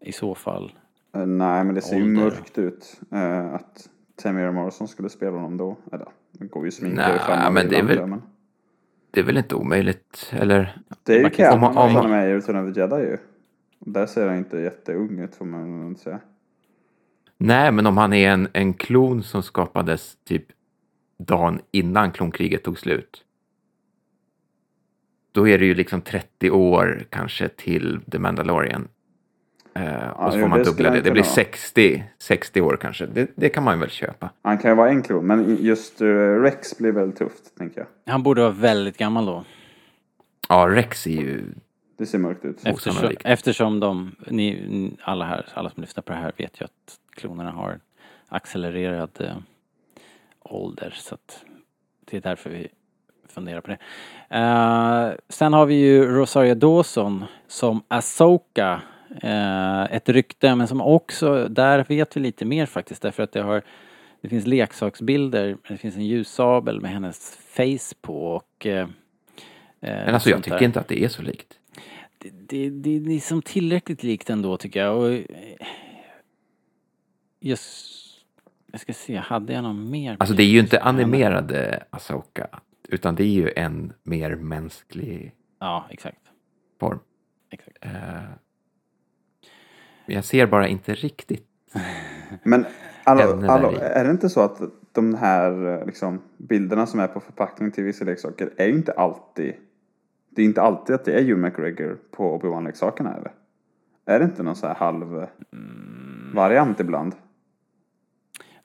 i så fall? Eh, Nej, men det ser ju mörkt ut eh, att Tamira Morrison skulle spela honom då. Eller, det går ju fan man men det är väl- men Det är väl inte omöjligt, eller? Det är ju Cameron om är med i Return of the Jedi ju. Där ser han inte jätteung ut får man säga. Nej, men om han är en, en klon som skapades typ dagen innan klonkriget tog slut. Då är det ju liksom 30 år kanske till The Mandalorian. Eh, och så får man dubbla det. Det blir vara. 60, 60 år kanske. Det, det kan man väl köpa. Han kan ju vara en klon, men just eh, Rex blir väldigt tufft, tänker jag. Han borde vara väldigt gammal då. Ja, Rex är ju... Det ser mörkt ut. Eftersom, eftersom de, ni, ni- alla här, alla som lyssnar på det här vet ju att klonerna har accelererad eh, ålder. Så att det är därför vi funderar på det. Eh, sen har vi ju Rosario Dawson som Asoka. Eh, ett rykte, men som också, där vet vi lite mer faktiskt därför att det har det finns leksaksbilder, det finns en ljussabel med hennes face på och eh, Men alltså jag tycker inte att det är så likt. det, det, det, är som tillräckligt likt ändå tycker jag. Och, eh, just, jag ska se, hade jag någon mer? Alltså det är ju inte animerade Asoka, utan det är ju en mer mänsklig Ja, exakt. form. exakt. Eh, jag ser bara inte riktigt. *laughs* Men alltså, alltså, i. är det inte så att de här liksom, bilderna som är på förpackningen till vissa leksaker är ju inte alltid... Det är inte alltid att det är Hugh McGregor på Obi-Wan-leksakerna eller? Är det inte någon så här halv Mm. variant ibland?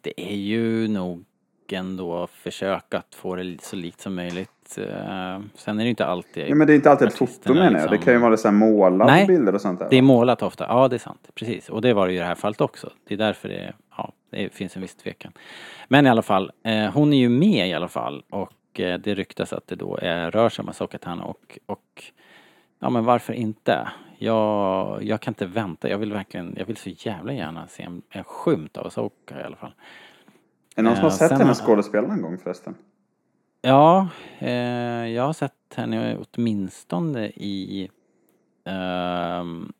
Det är ju nog ändå försök att få det så likt som möjligt. Eh, Sen är det ju inte alltid... Ja, men det är inte alltid ett foto menar jag. Det liksom- kan ju vara så här målade Nej, bilder och sånt där. Det är målat ofta, ja det är sant. Precis. Och det var det ju i det här fallet också. Det är därför det, ja, det finns en viss tvekan. Men i alla fall, eh, hon är ju med i alla fall och eh, det ryktas att det då är, rör sig om Asoka Tano och, och ja men varför inte? Jag, jag kan inte vänta, jag vill verkligen, jag vill så jävla gärna se en, en skymt av Asoka i alla fall. Är det någon som har Eh, sett henne skådespela någon gång förresten? Ja, eh, jag har sett henne åtminstone i ehm,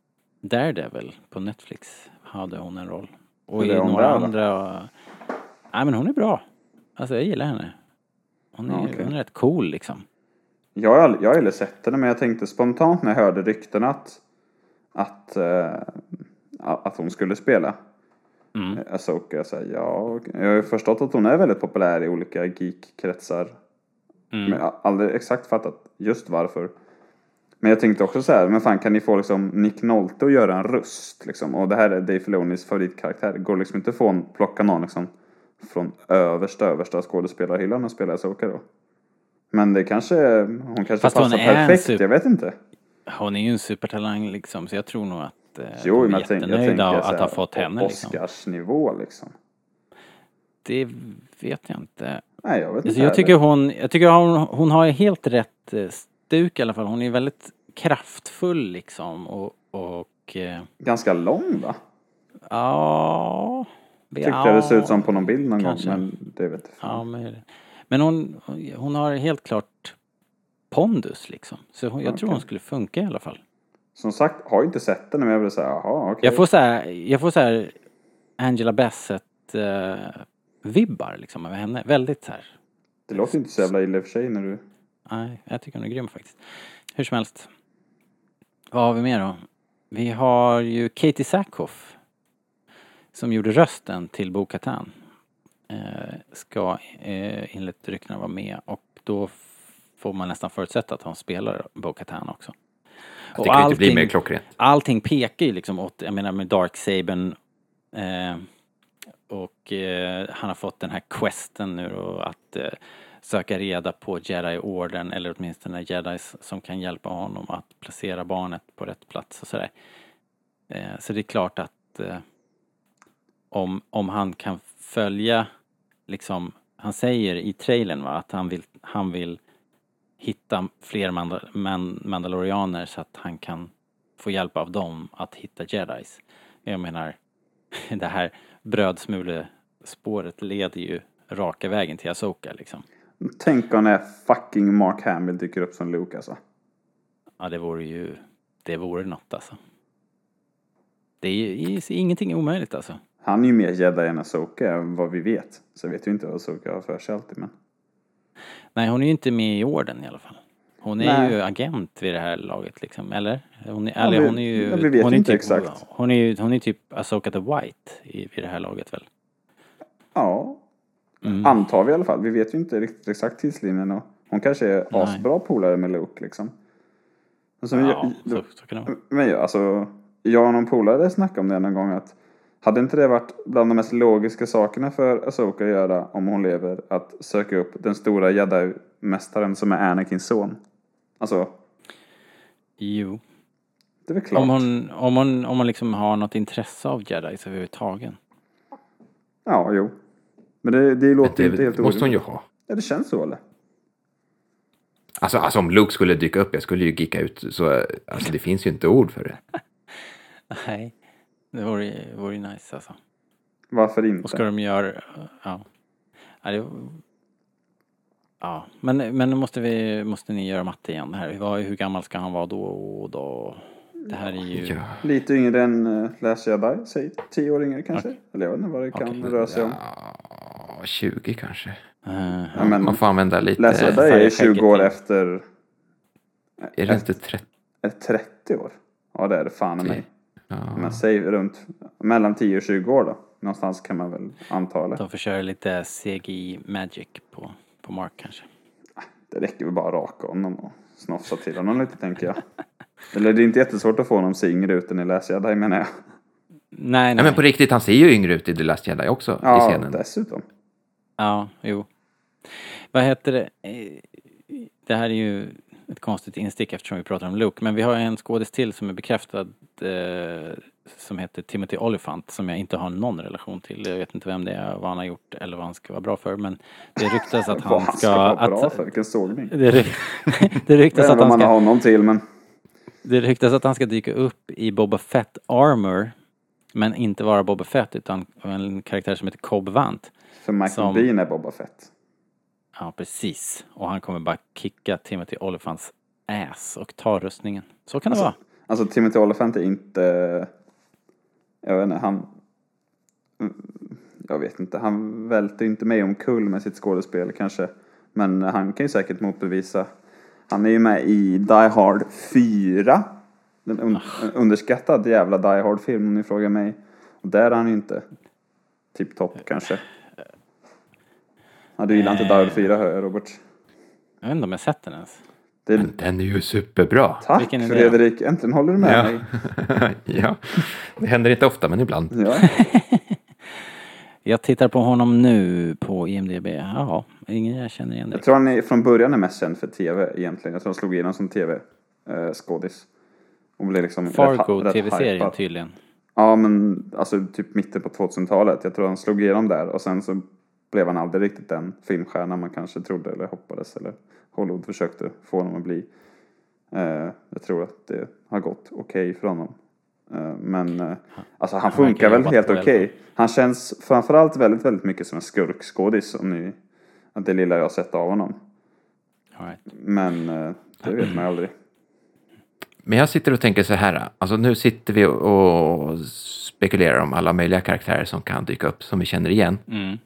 Daredevil på Netflix hade hon en roll. Och i några där andra... Nej men hon är bra. Alltså jag gillar henne. Hon är, Ja, okej. hon är rätt cool liksom. Jag har, aldrig- jag har aldrig sett henne men jag tänkte spontant när jag hörde rykten att, att, eh, att hon skulle spela Mm. Asoka. Jag, säger, ja, okej. jag har ju förstått att hon är väldigt populär i olika geek-kretsar. Mm. Men jag har aldrig exakt fattat just varför. Men jag tänkte också så här, men fan kan ni få liksom Nick Nolte att göra en röst liksom? Och det här är Dave Filonis favoritkaraktär. Det går liksom inte att få en, plocka någon liksom från översta, översta skådespelarhyllan och spela Asoka då. Men det kanske, hon kanske Fast hon passar en perfekt, super- jag vet inte. Hon är ju en supertalang liksom så jag tror nog att eh, Jo, de är jag, jag jättenöjda att ha fått henne liksom. Oscarsnivå liksom. Det vet jag inte. Nej, jag vet inte. Alltså jag heller. tycker hon, jag tycker hon, hon har helt rätt eh, stuk i alla fall. Hon är väldigt kraftfull liksom och, och eh, Ganska lång va? ja... Tyckte jag det såg ut som på någon bild någon kanske. gång, men det vet jag Ja, men, men hon, hon har helt klart pondus liksom. Så hon, jag tror Okej. hon skulle funka i alla fall. Som sagt, har inte sett den men jag vill säga, jaha okej. Jag får här, jag får så här Angela Bassett Sith-vibbar liksom över henne. Väldigt så här. Det låter inte så jävla illa i och för sig när du... Nej, jag tycker hon är grym faktiskt. Hur som helst. Vad har vi mer då? Vi har ju Katie Sackhoff. Som gjorde rösten till Bo-Katan. Eh, ska eh, enligt ryktena vara med och då får man nästan förutsätta att hon spelar Bo-Katan också. Det kan ju inte bli mer klockrent. allting pekar ju liksom åt, jag menar med Darksabern eh, och eh, han har fått den här questen nu då att eh, söka reda på Jedi-orden eller åtminstone Jedis som kan hjälpa honom att placera barnet på rätt plats och sådär. Eh, så det är klart att eh, om, om han kan följa liksom, han säger i trailern va, att han vill, han vill hitta fler mandal man mandalorianer så att han kan få hjälp av dem att hitta jedis. Jag menar, *laughs* det här brödsmulespåret leder ju raka vägen till Asoka liksom. Tänk om när fucking Mark Hamill dyker upp som Luke alltså. Ja, det vore ju, det vore något alltså. Det är ju ingenting omöjligt alltså. Han är ju mer jedi än Asoka vad vi vet. Så vet ju inte vad Asoka har för sig alltid men. Nej, hon är ju inte med i orden i alla fall. Hon är Nej. ju agent vid det här laget liksom, eller? Hon är, Ja, eller vi- hon är ju... ja, vi vet hon är inte typ, exakt. Hon är ju hon är typ Asoka the White i, vid det här laget väl? Ja. Mm. Antar vi i alla fall. Vi vet ju inte riktigt exakt tidslinjen och hon kanske är Nej. asbra polare med Luke liksom. Sen, Ja, jag, så, så kan det vara. Men jag, alltså, jag och någon polare snackade om det någon gång att hade inte det varit bland de mest logiska sakerna för Asoka att göra om hon lever att söka upp den stora jedi-mästaren som är Anakins son? Alltså, Jo. det är väl klart. Om hon, om hon, om hon liksom har något intresse av jedis överhuvudtaget. Ja, jo. Men det, det låter ju inte Det helt måste hon ju orimligt. ha. Ja, det känns så eller? Alltså, alltså om Luke skulle dyka upp, jag skulle ju gicka ut så, alltså det finns ju inte ord för det. *laughs* Nej. Det vore, vore ju nice alltså. Varför inte? Och ska de göra... Ja. Ja, det, ja. Men, men nu måste, vi, måste ni göra matte igen här. Vad, hur gammal ska han vara då och då? Det här är ju... Ja. Lite yngre än uh, Last Jedi, säg tio år yngre kanske. Eller jag vet inte vad det kan Okej. röra sig om. Ja, 20 kanske. eh, Ja, men Man får använda lite... Last Jedi är 20 år efter Är det inte 30? eh, 30 år. Ja, det är det fan i mig. Ja. Men säg runt mellan 10 och 20 år då. Någonstans kan man väl anta det. de får köra lite CGI magic på, på Mark kanske. Det räcker väl bara att raka honom och snofsa till honom lite tänker jag. Eller det är inte jättesvårt att få honom se yngre ut än i Last Jedi menar jag. Nej, nej. Nej men på riktigt, han ser ju yngre ut i The Last Jedi också i Ja, scenen. dessutom. Ja, jo. Vad heter det? Eh, Det här är ju ett konstigt instick eftersom vi pratar om Luke. Men vi har en skådis till som är bekräftad eh, som heter Timothy Olyphant som jag inte har någon relation till. Jag vet inte vem det är, vad han har gjort eller vad han ska vara bra för. Men det ryktas att *laughs* Vad han han ska... ska vara bra att, för, vilken sågning. det, ry- *laughs* det Jag ryktas att han man har ska... honom till men Det ryktas att han ska dyka upp i Boba Fett Armor. Men inte vara Boba Fett utan en karaktär som heter Cobb Vant. för Michael Som- Bean är Boba Fett. Ja, precis. Och han kommer bara kicka Timothy Olyphants ass och ta rustningen. Så kan det vara. Alltså Timothy Olyphant är inte... Jag vet inte, han... Jag vet inte, han välter inte mig omkull med sitt skådespel kanske. Men han kan ju säkert motbevisa. Han är ju med i Die Hard 4. En un- en underskattad jävla Die Hard-film om ni frågar mig. Och där är han ju inte tipptopp kanske. Ja, du gillar inte Hard 4 hör jag Robert. Jag vet inte om jag sett den ens. Det, Men den är ju superbra. tack Vilken är det? Fredrik, äntligen håller du med Ja. mig. *laughs* ja, det händer inte ofta men ibland. Ja. *laughs* Jag tittar på honom nu på IMDB. Jaha, ingen jag känner igen Jag direkt. tror han är från början är mest känd för tv egentligen. Jag tror han slog igenom som tv-skådis. och blev liksom Fargo, tv-serien tydligen. Ja, men alltså typ mitten på 2000-talet. Jag tror han slog igenom där och sen så blev han aldrig riktigt den filmstjärna man kanske trodde eller hoppades eller Hollywood försökte få honom att bli. Eh, jag tror att det har gått okej för honom. Eh, men eh, alltså han funkar väl helt okej. Han känns framförallt väldigt, väldigt mycket som en skurkskådis om ni, det lilla jag har sett av honom. All right. Men eh, det vet man aldrig. Men jag sitter och tänker så här, alltså nu sitter vi och spekulerar om alla möjliga karaktärer som kan dyka upp, som vi känner igen. Mm.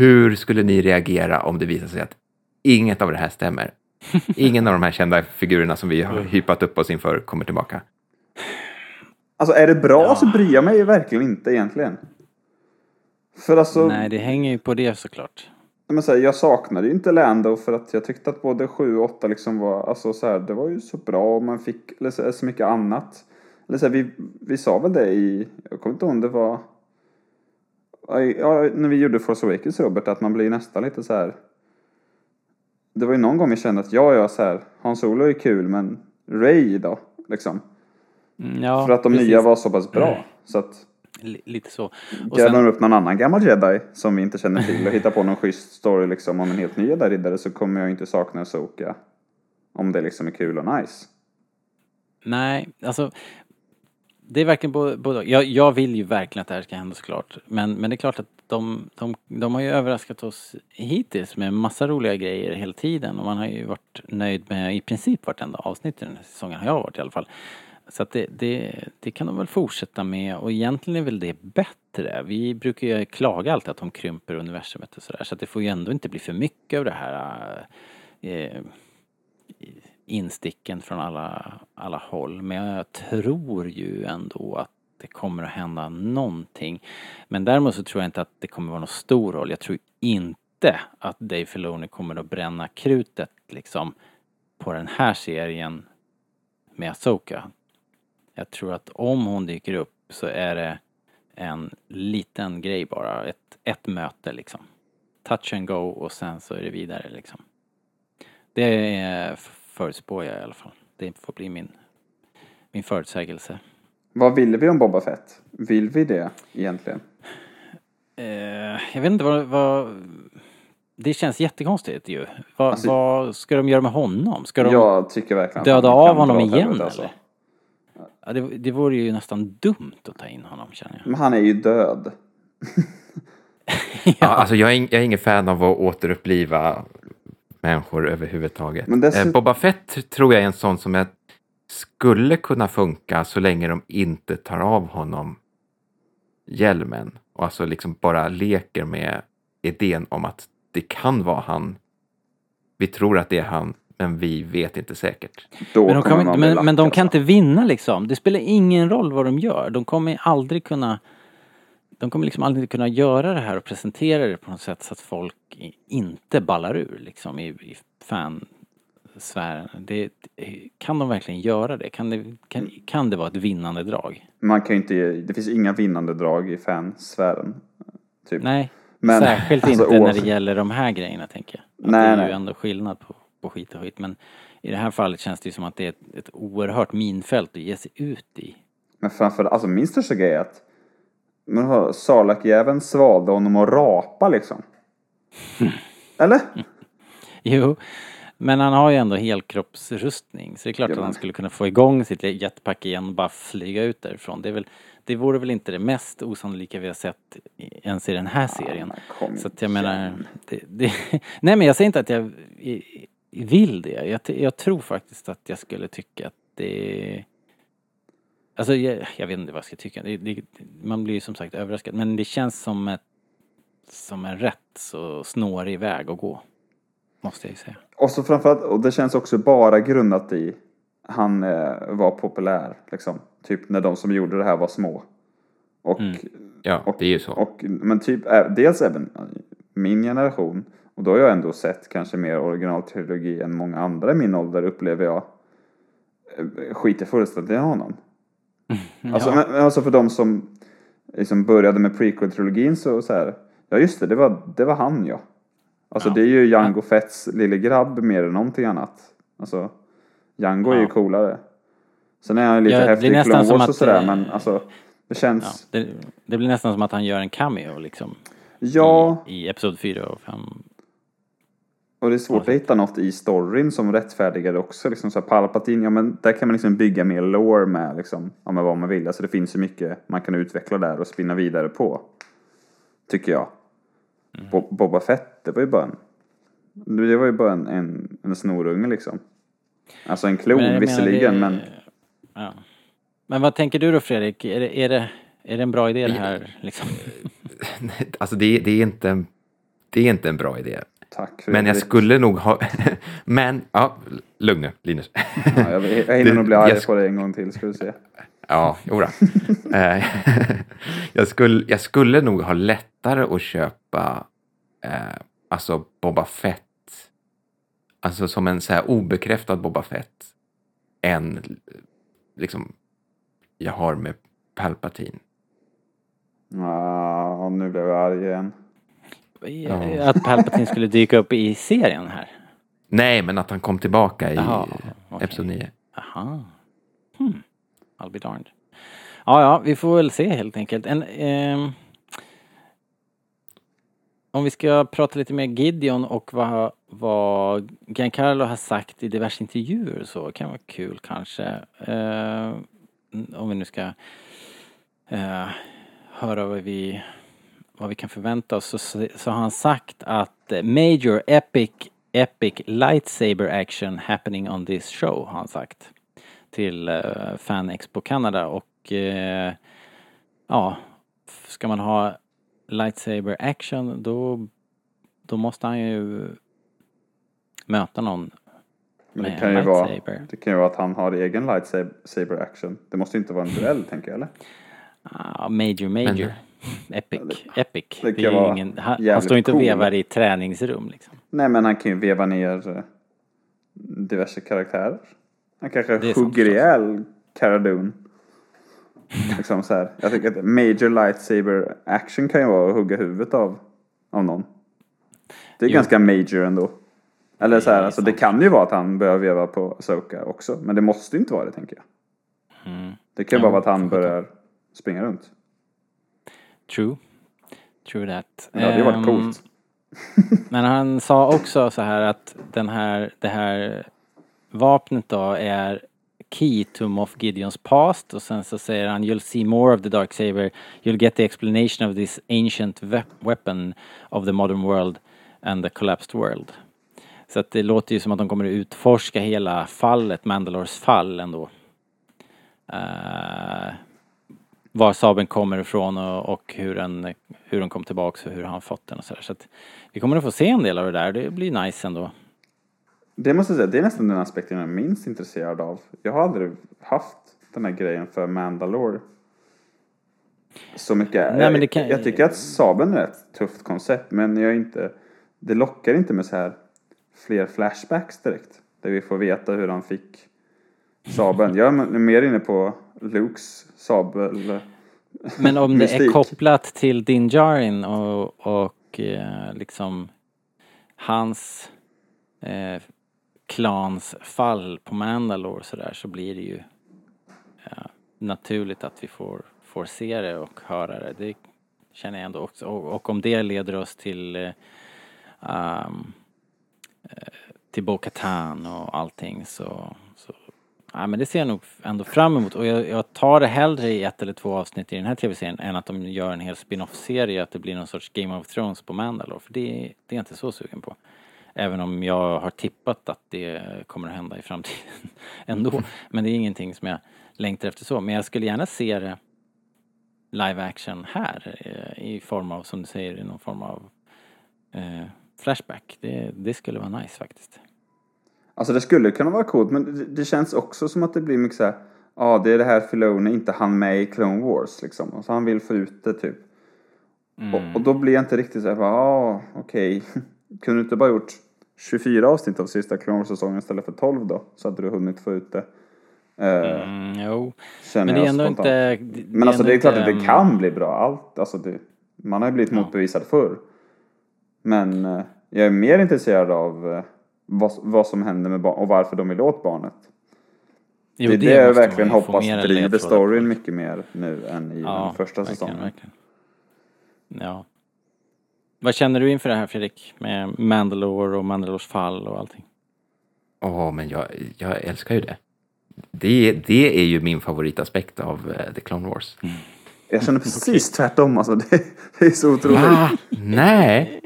Hur skulle ni reagera om det visar sig att inget av det här stämmer? *laughs* Ingen av de här kända figurerna som vi har hypat upp oss inför kommer tillbaka. Alltså är det bra så bryr jag mig ju verkligen inte egentligen. För alltså, Nej, det hänger ju på det såklart. men så här, jag saknade ju inte Lando för att jag tyckte att både 7 och 8 liksom var, alltså så här, det var ju så bra och man fick eller så, så mycket annat. Eller så här, vi, vi sa väl det i, jag kommer inte ihåg om det var, ja, när vi gjorde Force Awakens Robert, att man blir nästan lite så här. Det var ju någon gång jag kände att ja, ja, så här, Hans Solo är kul men Ray då, liksom. Mm, Ja, för att de precis. nya var så pass bra. Så att Li- Lite så. Och Gräver sen, upp någon annan gammal jedi som vi inte känner till och hittar på någon schysst story liksom om en helt ny jedi-riddare så kommer jag inte sakna Soka. Om det liksom är kul och nice. nej, alltså. Det är verkligen både, både jag, jag vill ju verkligen att det här ska hända såklart. Men, men det är klart att de, de, de har ju överraskat oss hittills med massa roliga grejer hela tiden. Och man har ju varit nöjd med i princip vartenda avsnitt i den här säsongen, har jag varit i alla fall. Så att det, det, det kan de väl fortsätta med och egentligen är väl det bättre. Vi brukar ju klaga alltid att de krymper universumet och sådär så att det får ju ändå inte bli för mycket av det här eh, insticken från alla, alla håll. Men jag tror ju ändå att det kommer att hända någonting. Men däremot så tror jag inte att det kommer vara någon stor roll. Jag tror inte att Dave Filoni kommer att bränna krutet liksom på den här serien med Asoka. Jag tror att om hon dyker upp så är det en liten grej bara, ett, ett möte liksom. Touch and go och sen så är det vidare liksom. Det är förutspår jag i alla fall. Det får bli min, min förutsägelse. Vad vill vi om Boba Fett? Vill vi det egentligen? Eh, jag vet inte vad, vad... Det känns jättekonstigt ju. Vad, Alltså- vad ska de göra med honom? Ska de Jag tycker verkligen att döda av honom igen helvete, alltså. eller? Ja, det, det vore ju nästan dumt att ta in honom känner jag. Men han är ju död. *laughs* Ja, alltså jag är, jag är ingen fan av att återuppliva människor överhuvudtaget. Men dess- Eh, Boba Fett tror jag är en sån som jag skulle kunna funka så länge de inte tar av honom hjälmen. Och alltså liksom bara leker med idén om att det kan vara han. Vi tror att det är han, men vi vet inte säkert. Då Men de, kan, men, men de kan inte vinna liksom. Det spelar ingen roll vad de gör. De kommer aldrig kunna de kommer liksom aldrig kunna göra det här och presentera det på något sätt så att folk inte ballar ur liksom i, i fansfären. Det, kan de verkligen göra det? Kan det, kan, kan det vara ett vinnande drag? Man kan ju inte, det finns inga vinnande drag i fansfären. Typ. Nej, Men, särskilt alltså, inte när det gäller de här grejerna tänker jag. Att Nej, det är nej. ju ändå skillnad på, på skit och skit. Men i det här fallet känns det ju som att det är ett, ett oerhört minfält att ge sig ut i. Men framför alltså min största grej är att men har Sarlacc-jäveln svalde honom att rapa liksom. *laughs* Eller? Jo, men han har ju ändå helkroppsrustning så det är klart Ja, att han skulle kunna få igång sitt jetpack igen och bara flyga ut därifrån. Det, är väl, det vore väl inte det mest osannolika vi har sett ens i den här serien. kom så att jag menar, det, det, *laughs* nej men jag säger inte att jag vill det. Jag, jag tror faktiskt att jag skulle tycka att det Alltså jag, jag vet inte vad jag ska tycka. Det, det, man blir ju som sagt överraskad. Men det känns som ett som en rätt så snårig väg att gå. Måste jag ju säga. Och så framförallt, och det känns också bara grundat i han eh, var populär liksom. Typ när de som gjorde det här var små. Och, Mm. Ja, och det är ju så. Och, men typ, ä- dels även min generation. Och då har jag ändå sett kanske mer originaltrilogi än många andra i min ålder upplever jag. eh, Skiter fullständigt i honom. Alltså, men, alltså för de som liksom började med prequel-trilogin så, så här. Ja just det, det var, det var han ja. Alltså Ja. det är ju Jango Fetts lille grabb mer än någonting annat. Alltså Jango är ju Ja. coolare. Sen är han lite Ja, häftig i Clone Wars och sådär eh, men alltså det Ja, känns... det, det blir nästan som att han gör en cameo liksom. Ja, I, i Episod 4 och 5. Och det är svårt att hitta något i storyn som rättfärdigar det också. Liksom så här Palpatine, ja men där kan man liksom bygga mer lore med liksom, ja, med vad man vill. Alltså det finns ju mycket man kan utveckla där och spinna vidare på. Tycker jag. Bo- Boba Fett, det var ju bara en, det var ju bara en, en, en snorunge liksom. Alltså en klon menar, visserligen, det- men Ja. Men vad tänker du då Fredrik? Är det, är det, är det en bra idé det här? Liksom? *laughs* Alltså det, det, är inte, en- det är inte en bra idé. Tack för Men jag det. skulle nog ha... *laughs* Men, ja, lugn nu, Linus. Ja, jag, jag hinner nog bli *laughs* arg jag- på det en gång till, ska du se. Ja, jodå. *laughs* Eh, jag, skulle, jag skulle nog ha lättare att köpa eh, alltså Boba Fett, alltså som en så här obekräftad Boba Fett, än liksom jag har med Palpatine. Ja, nu blev jag arg igen. Att Palpatine skulle dyka upp i serien här? Nej, men att han kom tillbaka i Jaha, eh, okej. Episod 9. Aha. Hmm. I'll be darned. Ja, ja, vi får väl se helt enkelt. En, ehm, om vi ska prata lite mer Gideon och vad, vad Giancarlo har sagt i diverse intervjuer så kan vara kul kanske. Eh, om vi nu ska eh, höra vad vi, vad vi kan förvänta oss så, så har han sagt att eh, Major Epic Epic Lightsaber Action happening on this show har han sagt till uh, Fan Expo Canada och eh, ja, ska man ha lightsaber action då, då måste han ju möta någon Men det med kan, en ju vara, lightsaber. det kan ju vara att han har egen lightsaber action. Det måste inte vara en duell, tänker jag, eller? Ah, major, major. Epic, epic. det Det kan ju vara ingen, han, han står inte och cool. vevar i träningsrum liksom. Nej, men han kan ju veva ner eh, diverse karaktärer. Han kanske Det sant hugger ihjäl Cara Dune. liksom så här. Jag tycker att major lightsaber action kan ju vara att hugga huvudet av, av någon. Det är Jo. ganska major ändå. Eller så Det här, är alltså det kan ju vara att han börjar veva på Asoka också. Men det måste ju inte vara det, tänker jag. Mm. Det kan ju bara vara att han börjar springa runt. True. True that. Men det hade ju varit Ehm, coolt. *laughs* Men han sa också så här att den här, det här vapnet då är key to Moff Gideons past och sen så säger han you'll see more of the dark saber you'll get the explanation of this ancient weapon of the modern world and the collapsed world. Så att det låter ju som att de kommer att utforska hela fallet, Mandalores fall ändå. Uh, var sabeln kommer ifrån och, och hur, den, hur den kom tillbaks och hur han fått den och sådär. Så att vi kommer att få se en del av det där. Det blir nice ändå. Det måste jag säga, det är nästan den aspekten jag är minst intresserad av. Jag har aldrig haft den här grejen för Mandalore. Så mycket. Nej, men det kan- jag, jag tycker att Saben är ett tufft koncept, men jag är inte, det lockar inte med så här fler flashbacks direkt. Där vi får veta hur han fick Saben. Jag är mer inne på Lukes sabel. Men om det är kopplat till Din Djarin och, och eh, liksom hans eh, klans fall på Mandalore så där så blir det ju eh, naturligt att vi får, får se det och höra det. Det känner jag ändå också. Och, och om det leder oss till eh, um, till Bo-Katan och allting så Ja, men det ser jag nog ändå fram emot och jag, jag tar det hellre i ett eller två avsnitt i den här tv-serien än att de gör en hel spin-off-serie, att det blir någon sorts Game of Thrones på Mandalore. För det, det är jag inte så sugen på. Även om jag har tippat att det kommer att hända i framtiden *laughs* ändå. Men det är ingenting som jag längtar efter så. Men jag skulle gärna se det live action här eh, i form av, som du säger, i någon form av eh, flashback. Det, det skulle vara nice faktiskt. Alltså det skulle kunna vara coolt, men det, det känns också som att det blir mycket så här. Ja, det är det här Filoni inte han med i Clone Wars liksom. Alltså han vill få ut det typ. Och, och då blir jag inte riktigt så här, bara, ja, okej. *laughs* Kunde du inte bara gjort 24 avsnitt av sista Clone Wars-säsongen istället för 12 då? Så hade du hunnit få ut det. Eh, Mm, jo. Men det är ändå spontant. inte... det- Men alltså det är klart att det mm, kan bli bra. Allt, alltså det, man har ju blivit motbevisad förr. Men eh, jag är mer intresserad av eh, vad, vad som händer med barn och varför de vill åt barnet. Jo, det är det jag verkligen hoppas driver storyn mycket mer nu än i den första verkligen, säsongen. verkligen. Ja. Vad känner du inför det här Fredrik? Med Mandalore och Mandalores fall och allting. Åh, men jag, jag älskar ju det. det. Det är ju min favoritaspekt av eh, The Clone Wars. Jag känner precis *laughs* tvärtom alltså. Det, det är så otroligt. Va? Nej.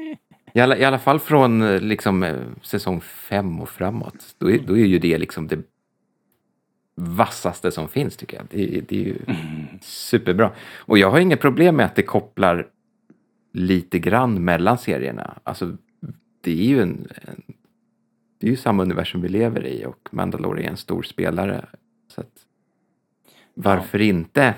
I alla, I alla fall från eh, liksom, eh, säsong fem och framåt. Då är, då är ju det liksom det vassaste som finns tycker jag. Det, det är ju superbra. Och jag har inga problem med att det kopplar lite grann mellan serierna. Alltså, det är ju en, en det är ju samma universum vi lever i och Mandalorian är en stor spelare. Så att, varför inte?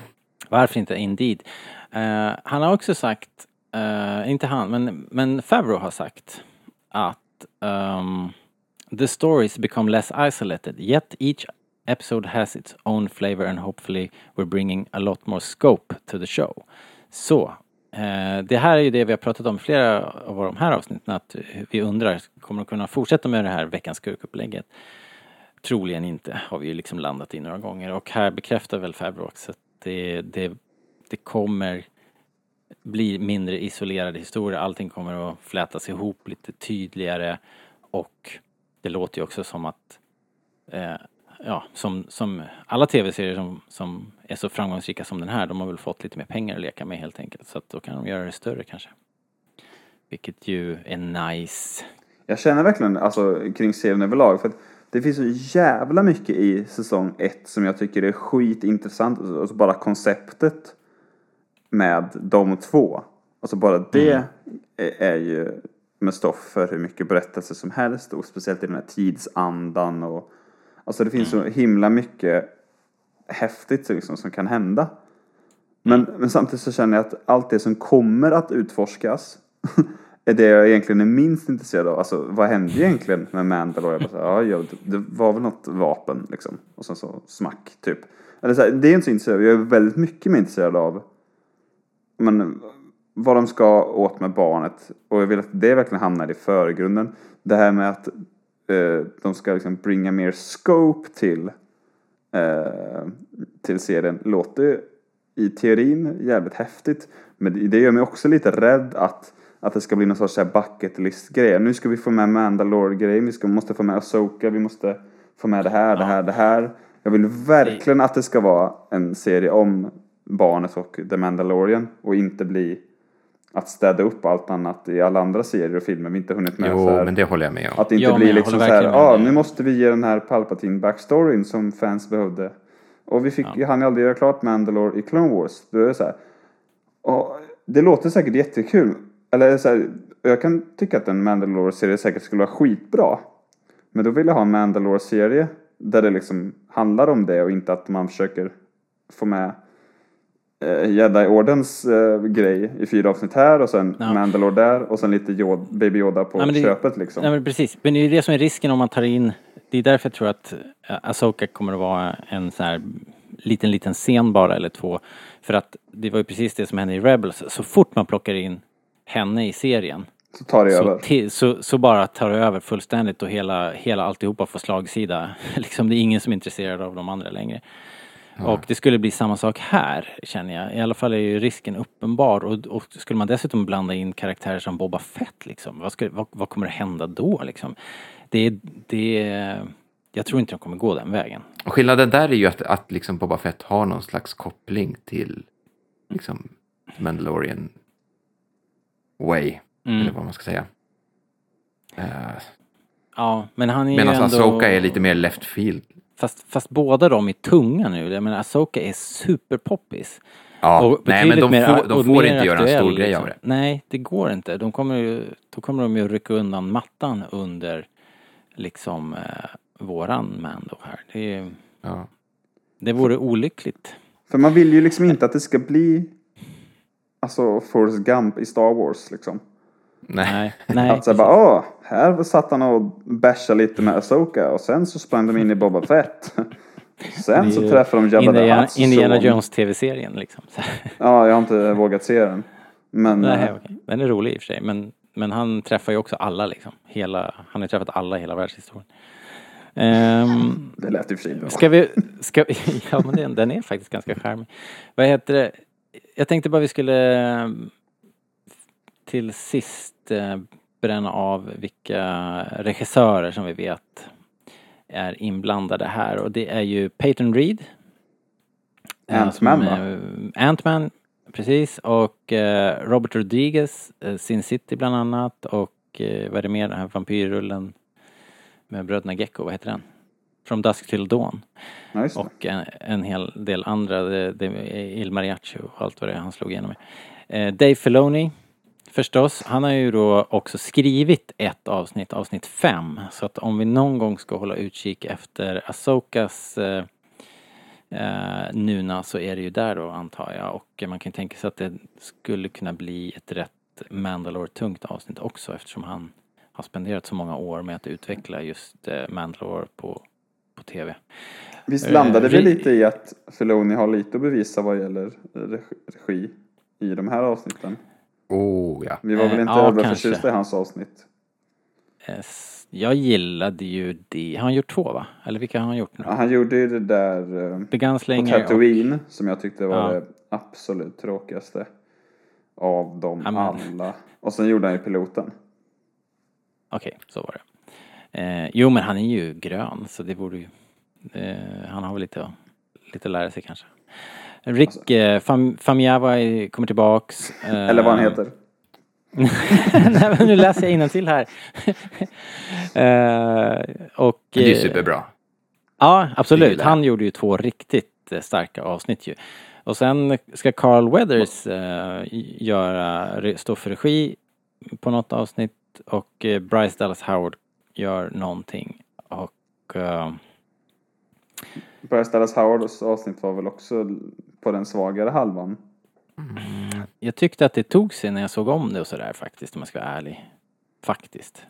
Varför inte? Indeed. Eh, han har också sagt, uh, inte han, men, men Favreau har sagt att um, the stories become less isolated, yet each episode has its own flavor and hopefully we're bringing a lot more scope to the show. Så, eh, det här är ju det vi har pratat om i flera av de här avsnitten, att vi undrar, kommer de kunna fortsätta med det här veckans skurkupplägget? Troligen inte, har vi ju liksom landat i några gånger och här bekräftar väl Favreau också att det, det, det kommer blir mindre isolerade historier, allting kommer att flätas ihop lite tydligare och det låter ju också som att eh, ja, som, som alla tv-serier som, som är så framgångsrika som den här, de har väl fått lite mer pengar att leka med helt enkelt. Så att då kan de göra det större kanske. Vilket ju är nice. Jag känner verkligen alltså, kring serien överlag. För att det finns så jävla mycket i säsong ett som jag tycker är skitintressant. Alltså, alltså bara konceptet med de två. Alltså bara det är, är ju med stoff för hur mycket berättelser som helst och speciellt i den här tidsandan och alltså det finns så himla mycket häftigt liksom som kan hända. Men, men samtidigt så känner jag att allt det som kommer att utforskas *laughs* är det jag egentligen är minst intresserad av. Alltså vad hände egentligen med Mandalore? Jag bara, ja, det, var väl något vapen liksom. Och sen så smack typ. Eller så här, det är inte så intresserad av. Jag är väldigt mycket mer intresserad av men, vad de ska åt med barnet. Och jag vill att det verkligen hamnar i förgrunden. Det här med att eh, de ska liksom bringa mer scope till, eh, till serien låter i teorin jävligt häftigt. Men det gör mig också lite rädd att, att det ska bli någon sorts här bucket list grej. Nu ska vi få med Mandalore-grejen, vi ska, måste få med Asoka, vi måste få med det här, det här, det här. Jag vill verkligen att det ska vara en serie om barnet och The Mandalorian och inte bli att städa upp allt annat i alla andra serier och filmer vi inte hunnit med. Jo, så här. men det håller jag med om. Att det inte Ja, men blir liksom så här, ja ah, nu måste vi ge den här Palpatine backstoryn som fans behövde. Och vi fick, han aldrig göra klart Mandalore i Clone Wars. Då är det så här, och det låter säkert jättekul. Eller så här, jag kan tycka att en Mandalore-serie säkert skulle vara skitbra. Men då vill jag ha en Mandalore-serie där det liksom handlar om det och inte att man försöker få med eh, Jedi-ordens eh, grej i fyra avsnitt här och sen Ja. Mandalore där och sen lite Yoda, Baby Yoda på Ja, det- köpet liksom. Nej men precis, men det är ju det som är risken om man tar in, det är därför jag tror att eh, Asoka kommer att vara en sån här liten, liten scen bara eller två. För att det var ju precis det som hände i Rebels, så fort man plockar in henne i serien Så tar det så, över. till, så, så bara tar det över fullständigt och hela, hela alltihopa får slagsida. *laughs* liksom det är ingen som är intresserad av de andra längre. Och det skulle bli samma sak här, känner jag. I alla fall är ju risken uppenbar. Och, och skulle man dessutom blanda in karaktärer som Boba Fett, liksom, vad, skulle, vad, vad kommer att hända då? Liksom? Det, det, jag tror inte de kommer gå den vägen. Och skillnaden där är ju att, att liksom Boba Fett har någon slags koppling till liksom Mandalorian way, Mm. eller vad man ska säga. Uh, Ja, men han är Medan ju ändå... Asoka är lite mer left field. Fast, fast båda de är tunga nu. Jag menar, Asoka är superpoppis. Ja, Och nej men de mer- får, de får inte göra en stor grej liksom. av det. Nej, det går inte. De kommer ju, då kommer de ju rycka undan mattan under liksom eh, våran Mando här. Det, Ja. det vore olyckligt. För man vill ju liksom inte att det ska bli Alltså Forrest Gump i Star Wars liksom. Nej. Nej. Att så här bara, åh, här satt han och bashade lite med Asoka och sen så sprang de in i Boba Fett. *laughs* Sen så träffade de Jabba the Indiana, Hutts Indiana. Jones tv-serien liksom. *laughs* Ja, jag har inte vågat se den. Men Nej, eh, okej. Den är rolig i och för sig. Men, men han träffar ju också alla liksom. Hela, han har ju träffat alla i hela världshistorien. Ehm, *laughs* det lät i och för sig bra. Ska vi, ska ja men den, den är faktiskt ganska charmig. Vad heter det, jag tänkte bara vi skulle till sist eh, bränna av vilka regissörer som vi vet är inblandade här och det är ju Peyton Reed. eh, Ant-Man, va? eh, Ant-Man, precis. Och eh, Robert Rodriguez, eh, Sin City bland annat. Och eh, vad är det mer, den här vampyrrullen med bröderna Gecko, vad heter den? From Dusk Till Dawn. Ja. Och en, en hel del andra, det, det Il Mariachi och allt vad det är han slog igenom med. Dave Filoni, förstås. Han har ju då också skrivit ett avsnitt, avsnitt fem. Så att om vi någon gång ska hålla utkik efter Asokas eh, eh, Nuna så är det ju där då antar jag. Och man kan tänka sig att det skulle kunna bli ett rätt Mandalore-tungt avsnitt också eftersom han har spenderat så många år med att utveckla just eh, Mandalore på, på TV. Visst Eh, landade vi ri- lite i att Filoni har lite att bevisa vad gäller regi i de här avsnitten? Oh, ja. Vi var väl Eh, inte ja, överförtjusta i hans avsnitt? Eh, Jag gillade ju det. Har han gjort två va? Eller vilka har han gjort nu? Ja, Han gjorde ju det där eh, The på Gunslinger och... Tatooine som jag tyckte var Ja. det absolut tråkigaste av dem Ja, men- alla. Och sen gjorde han ju piloten. Okej, så var det. Eh, jo men han är ju grön så det borde ju... Eh, han har väl lite, lite att lära sig kanske. Rick eh, Fam, Famiava kommer tillbaks. Eh, Eller vad han heter. *laughs* Nej men nu läser jag innantill här. *laughs* eh, och... Det är ju eh, superbra. Ja, absolut. Han gjorde ju två riktigt eh, starka avsnitt ju. Och sen ska Carl Weathers eh, göra, stå för regi på något avsnitt och eh, Bryce Dallas Howard gör någonting. Och eh, Bryce Dallas Howards avsnitt var väl också på den svagare halvan. jag tyckte att det tog sig när jag såg om det och sådär faktiskt, om jag ska vara ärlig. Faktiskt.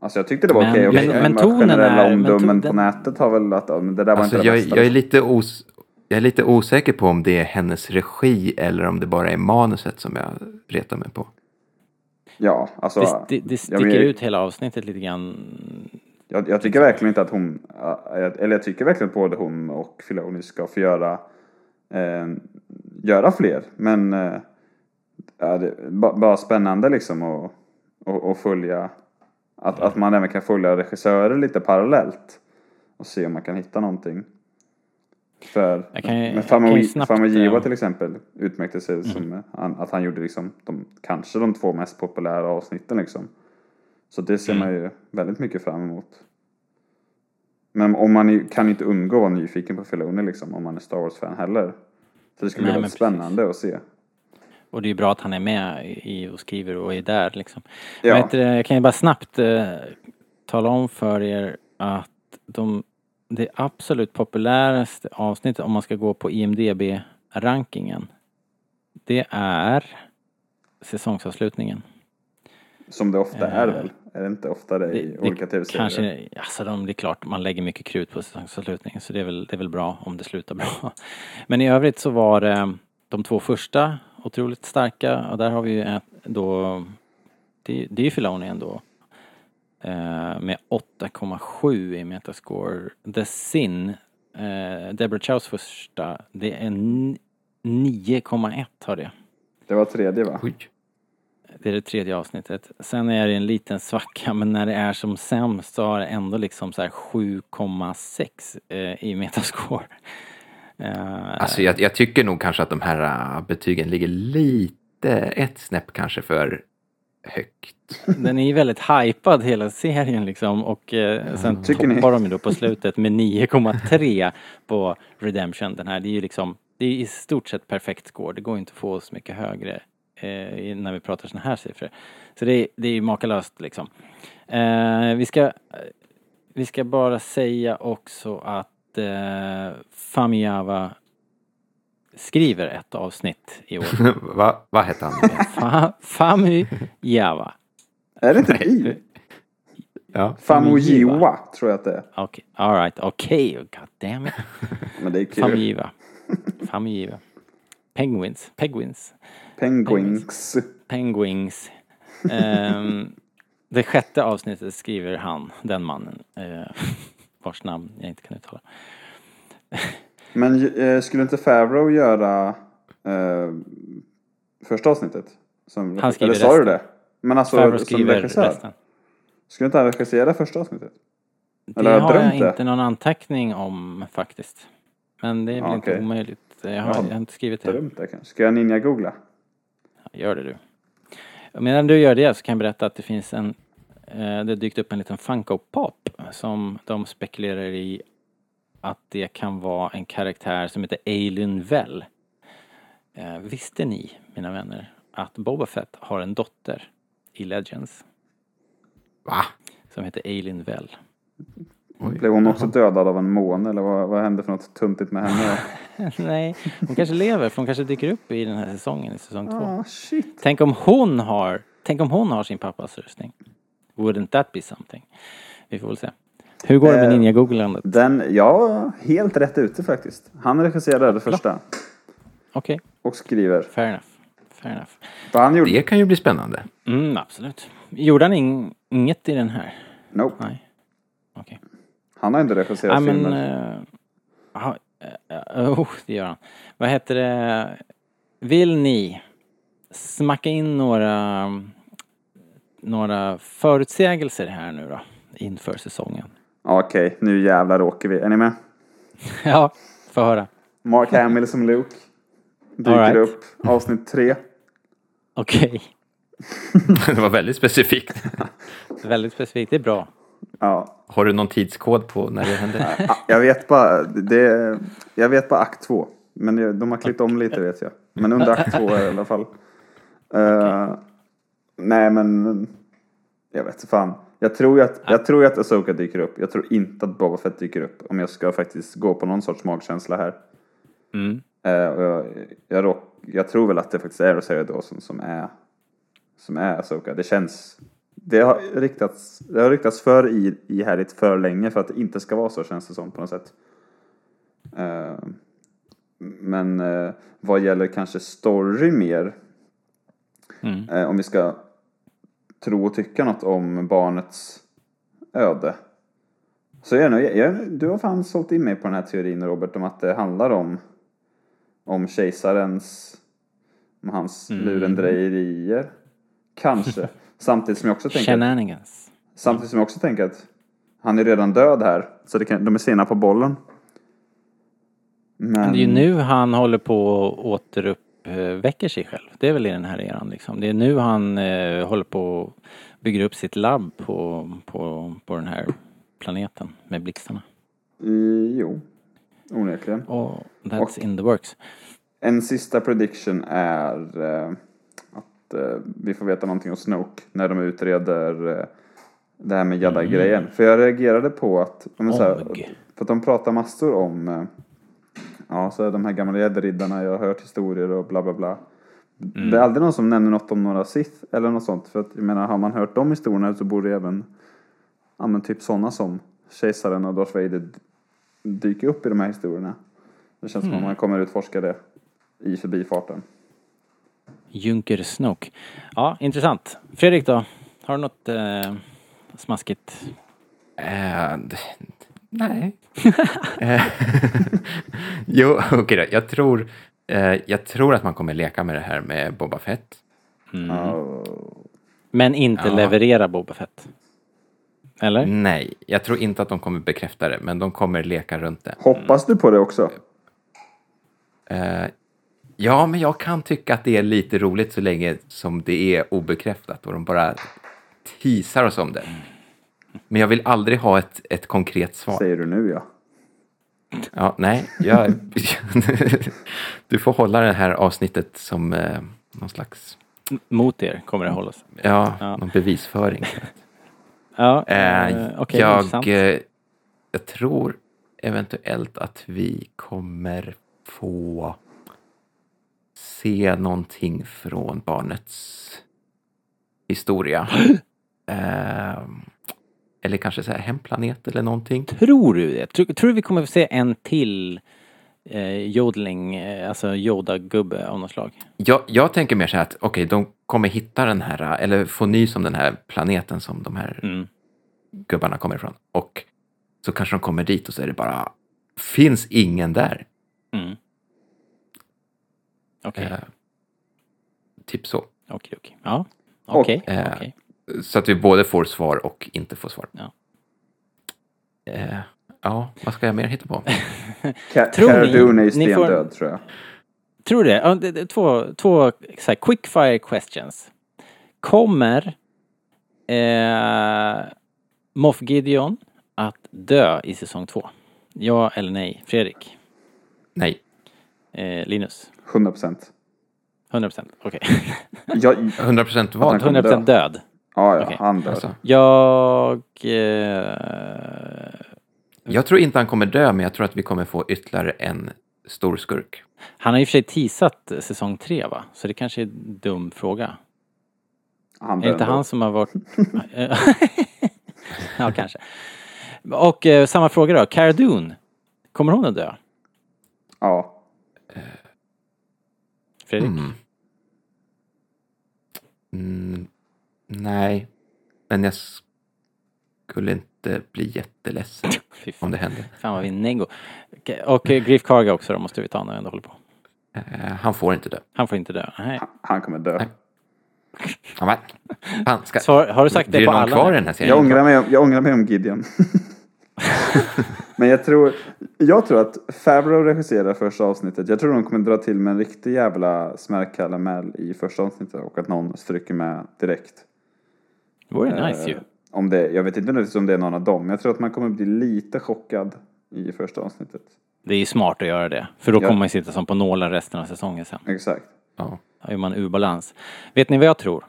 Alltså jag tyckte det var Men- okej. okej, men men tonen är- men omdömen på nätet har väl att ja, men det där var Alltså, inte det jag, bästa. jag, är lite os, jag är lite osäker på om det är hennes regi eller om det bara är manuset som jag retar mig på. Ja, alltså. Det, det, det jag sticker vet- ut hela avsnittet lite grann. Jag, jag tycker verkligen inte att hon, eller jag tycker verkligen att både hon och Filoni ska få göra, eh, göra fler. Men eh, ja, det, är ba- bara spännande liksom att och, och följa, att, att man även kan följa regissörer lite parallellt. Och se om man kan hitta någonting. För Jag kan eh, till exempel utmärkte sig som eh, att han gjorde liksom de, kanske de två mest populära avsnitten liksom. Så det ser man ju väldigt mycket fram emot. Men om man kan inte undgå att vara nyfiken på Filoni liksom, om man är Star Wars-fan heller. Så det ska bli Nej, väldigt men precis. spännande att se. Och det är ju bra att han är med i och skriver och är där liksom. Ja. Det? Jag kan ju bara snabbt eh, tala om för er att de, det absolut populäraste avsnittet om man ska gå på IMDB-rankingen det är säsongsavslutningen. Som det ofta är Eh, väl? Är det inte ofta det i Det- olika det tv-serier? Kanske, alltså de, det är klart man lägger mycket krut på säsongsavslutningen så det är, väl, det är väl bra om det slutar bra. *laughs* Men i övrigt så var det de två första otroligt starka och där har vi ju ett, då, det, det är ju Filoni ändå. Eh, med 8,7 i metascore. The Sin, eh, Deborah Chows första, det är n- 9,1 har det. Det var tredje va? Oj. Det är det tredje avsnittet. Sen är det en liten svacka men när det är som sämst så har det ändå liksom så här 7,6 eh, i metascore. Eh, Alltså jag, jag tycker nog kanske att de här äh, betygen ligger lite ett snäpp kanske för högt. Den är ju väldigt hypad hela serien liksom och eh, sen Tycker ni? toppar de ju då på slutet med 9,3 på Redemption. Den här, det är ju liksom, det är i stort sett perfekt score. Det går inte att få så mycket högre eh, i- när vi pratar såna här siffror. Så det är, det är ju makalöst liksom. Eh, vi ska, vi ska bara säga också att eh, Famiava skriver ett avsnitt i år. *laughs* Va, vad hette han? Fa, Famiava. Är det inte vi? Ja. Famujiwa tror jag att det är. Okej, alright, okej, god damn it. Men det är kul. Famigiva. Famigiva. Penguins, penguins, Penguins. penguins. Ehm, *laughs* det sjätte avsnittet skriver han, den mannen, eh, *laughs* vars namn jag inte kan uttala. Men eh, skulle inte Favreau göra eh, första avsnittet? Som, Han skriver eller sa du resten. det? Men alltså Favreau skriver regissör? resten. Skulle inte han regissera första avsnittet? Det Eller har jag jag inte någon anteckning om faktiskt. Men det är väl Ja, inte okej. omöjligt. Jag har, har jag har inte skrivit det. Drömt det kanske. Ska jag ninja-googla? Gör det du. Medan du gör det så kan jag berätta att det finns en eh, det dykt upp en liten Funko Pop som de spekulerar i att det kan vara en karaktär som heter Alien Vell. Eh, visste ni, mina vänner, att Boba Fett har en dotter i Legends Va? som heter Alien Vell? Blev hon också dödad av en måne eller vad, vad hände för något tuntigt med henne? *laughs* Nej, hon kanske lever för hon kanske dyker upp i den här säsongen, i säsong två. Ah, shit. Tänk om hon har, tänk om hon har sin pappas rustning. Wouldn't that be something? Vi får väl se. Hur går det med Eh, ninja-googlandet? Den, ja, helt rätt ute faktiskt. Han regisserade det första. Okej, Och skriver. fair enough. Fair enough. Vad han gjorde? Det kan ju bli spännande. Mm, absolut. Gjorde han ing- inget i den här? Nope. Nej. Okej. Han har inte regisserat Ja, men... filmer. eh, eh, oh, det gör han. Vad heter det? Vill ni smacka in några, några förutsägelser här nu då? Inför säsongen. Okej, nu jävlar åker vi. Är ni med? *laughs* ja, få höra. Mark Hamill som Luke. Dyker right. upp. Avsnitt tre. Okej. *laughs* Det var väldigt specifikt. Väldigt specifikt. Det är bra. Ja, Har du någon tidskod på när det hände? Ah, *laughs* jag vet bara, det, jag vet bara akt två. Men de har klippt om lite vet jag. Men under akt två i alla fall. *laughs* Eh, nej men, jag vet fan. Jag tror ju att, jag tror att Asoka dyker upp. Jag tror inte att Boba Fett dyker upp. Om jag ska faktiskt gå på någon sorts magkänsla här. Mm. Eh, och jag, jag, råk, jag tror väl att det faktiskt är Rosario Dawson som är, som är Asoka. Det känns, det har ryktats, det har ryktats för i, ihärdigt för länge för att det inte ska vara så känns det som på något sätt. Eh, men eh, vad gäller kanske story mer, Mm. eh, om vi ska tro och tycka något om barnets öde. Så jag, nog- jag, du har fan sålt in mig på den här teorin Robert om att det handlar om om kejsarens om hans Mm. lurendrejerier. Kanske. Samtidigt som jag också tänker Shenanigans. Samtidigt som jag också tänker att han är redan död här. Så det kan, de är sena på bollen. Men, Men det är ju nu han håller på och återuppväcker sig själv. Det är väl i den här eran liksom. Det är nu han eh, håller på och bygger upp sitt labb på, på, på den här planeten med blixtarna. I, jo, onekligen. Och that's Och- in the works. En sista prediction är eh, att eh, vi får veta någonting om Snoke när de utreder eh, det här med Jedi-grejen. För jag reagerade på att, men så här, för att de pratar massor om eh, ja, så här, de här gamla Jedi-riddarna, jag har hört historier och bla bla bla. Det är aldrig någon som nämner något om några Sith eller något sånt. För att jag menar, har man hört de historierna så borde även ja, men typ sådana som kejsaren och Darth Vader dyka upp i de här historierna. Det känns som om man kommer utforska det i förbifarten. Junker Snoke. Ja, intressant. Fredrik då? Har du något eh, smaskigt? D- nej. *laughs* Eh, *laughs* jo, okej då. Jag tror, eh, jag tror att man kommer leka med det här med Boba Fett. Ja, Men inte Ja. leverera Boba Fett? Eller? Nej, jag tror inte att de kommer bekräfta det, men de kommer leka runt det. hoppas du på det också? Eh, ja, men jag kan tycka att det är lite roligt så länge som det är obekräftat och de bara teasar oss om det. Men jag vill aldrig ha ett, ett konkret svar. Säger du nu ja. Ja, nej, jag, *laughs* du får hålla det här avsnittet som eh, någon slags, Mot er kommer det hållas. ja, Ja. någon bevisföring. Ja, Eh, eh, okej, jag, eh, jag tror eventuellt att vi kommer få se någonting från barnets historia. *gasps* eh, eller kanske så här hemplanet eller någonting. Tror du det? Tror, tror du vi kommer få se en till eh, jodling, eh, alltså Yoda-gubbe av något slag? Jag, jag tänker mer så här att okej, de kommer hitta den här, eller få nys om den här planeten som de här Mm. gubbarna kommer ifrån. Och så kanske de kommer dit och så är det bara, finns ingen där. Mm. Okej, Eh, typ så. okej, okej. Ja, okej, eh, okej. Så att vi både får svar och inte får svar. Ja. Eh, ja, vad ska jag mer hitta på? *laughs* Ka- *laughs* Tror Cara ni- Dune är får- stendöd tror jag. Tror du det? Ja, det, det? Två, två så här, quick fire questions. Kommer Eh, Moff Gideon att dö i säsong två? Ja eller nej? Fredrik? Nej. Eh, Linus? 100 procent. 100 procent? Okej. Ja, 100 procent vad? kommer 100 procent dö. död? ja, ja Okej. han dör. Alltså, Jag... Eh, jag tror inte han kommer dö, men jag tror att vi kommer få ytterligare en stor skurk. han har i och för sig teasat säsong tre va? Så det kanske är en dum fråga. Han Är det inte han som har varit... *laughs* ja, kanske. Och eh, samma fråga då. Cara Dune. Kommer hon att dö? Ja. Fredrik? Mm. Mm, nej, men jag skulle inte bli jätteledsen *laughs* om det hände. fan vad vi är. Okej, Och Griff Karga också då måste vi ta när vi ändå håller på. Eh, Han får inte dö. Han får inte dö. Nej. Han kommer dö. Nej. Ja, men, fan, ska, Svar, har du sagt det det på alla? kvar i den här serien? Jag ångrar, mig, jag ångrar mig om Gideon. *laughs* *laughs* Men jag tror, jag tror att Favreau regisserar första avsnittet. Jag tror de kommer dra till med en riktig jävla smärkaramell i första avsnittet och att någon stryker med direkt. Det vore nice ju. Eh, Om det, jag vet inte om det är någon av dem, men jag tror att man kommer bli lite chockad i första avsnittet. Det är ju smart att göra det. För då Ja. kommer man ju sitta som på nålar resten av säsongen sen. Exakt. Ja. Då är man ur balans. Vet ni vad jag tror?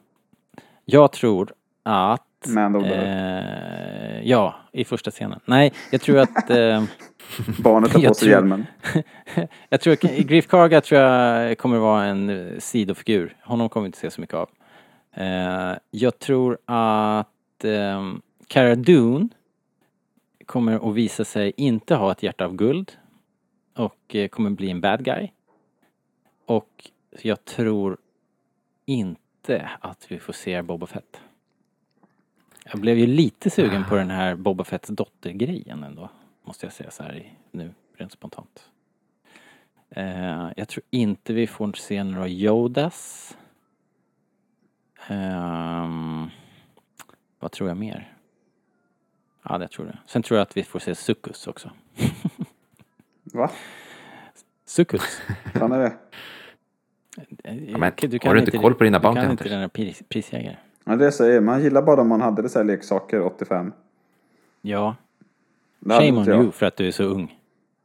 Jag tror att... Mando dör. Eh, ja, i första scenen. Nej, jag tror att... *laughs* Eh, Barnet tar på jag sig tror- hjälmen. *laughs* jag tror att Griff Karga tror jag kommer vara en eh, sidofigur. Honom kommer vi inte se så mycket av. Eh, jag tror att eh, Cara Dune kommer att visa sig inte ha ett hjärta av guld och eh, kommer bli en bad guy. Och jag tror inte att vi får se Boba Fett. Jag blev ju lite sugen på den här Boba Fetts dotter-grejen ändå. Måste jag säga så här nu, rent spontant. Eh, jag tror inte vi får se några Yodas. Ehm, vad tror jag mer? Ja, det tror jag. Sen tror jag att vi får se Succus också. *laughs* Va? Succus. Han är det. men har du inte koll på dina Du kan Bounty inte Hunters? dina pris, prisjägare. Ja, det säger, man gillar bara om man hade så här leksaker 85. Ja. Det Shame on you för att du är så ung.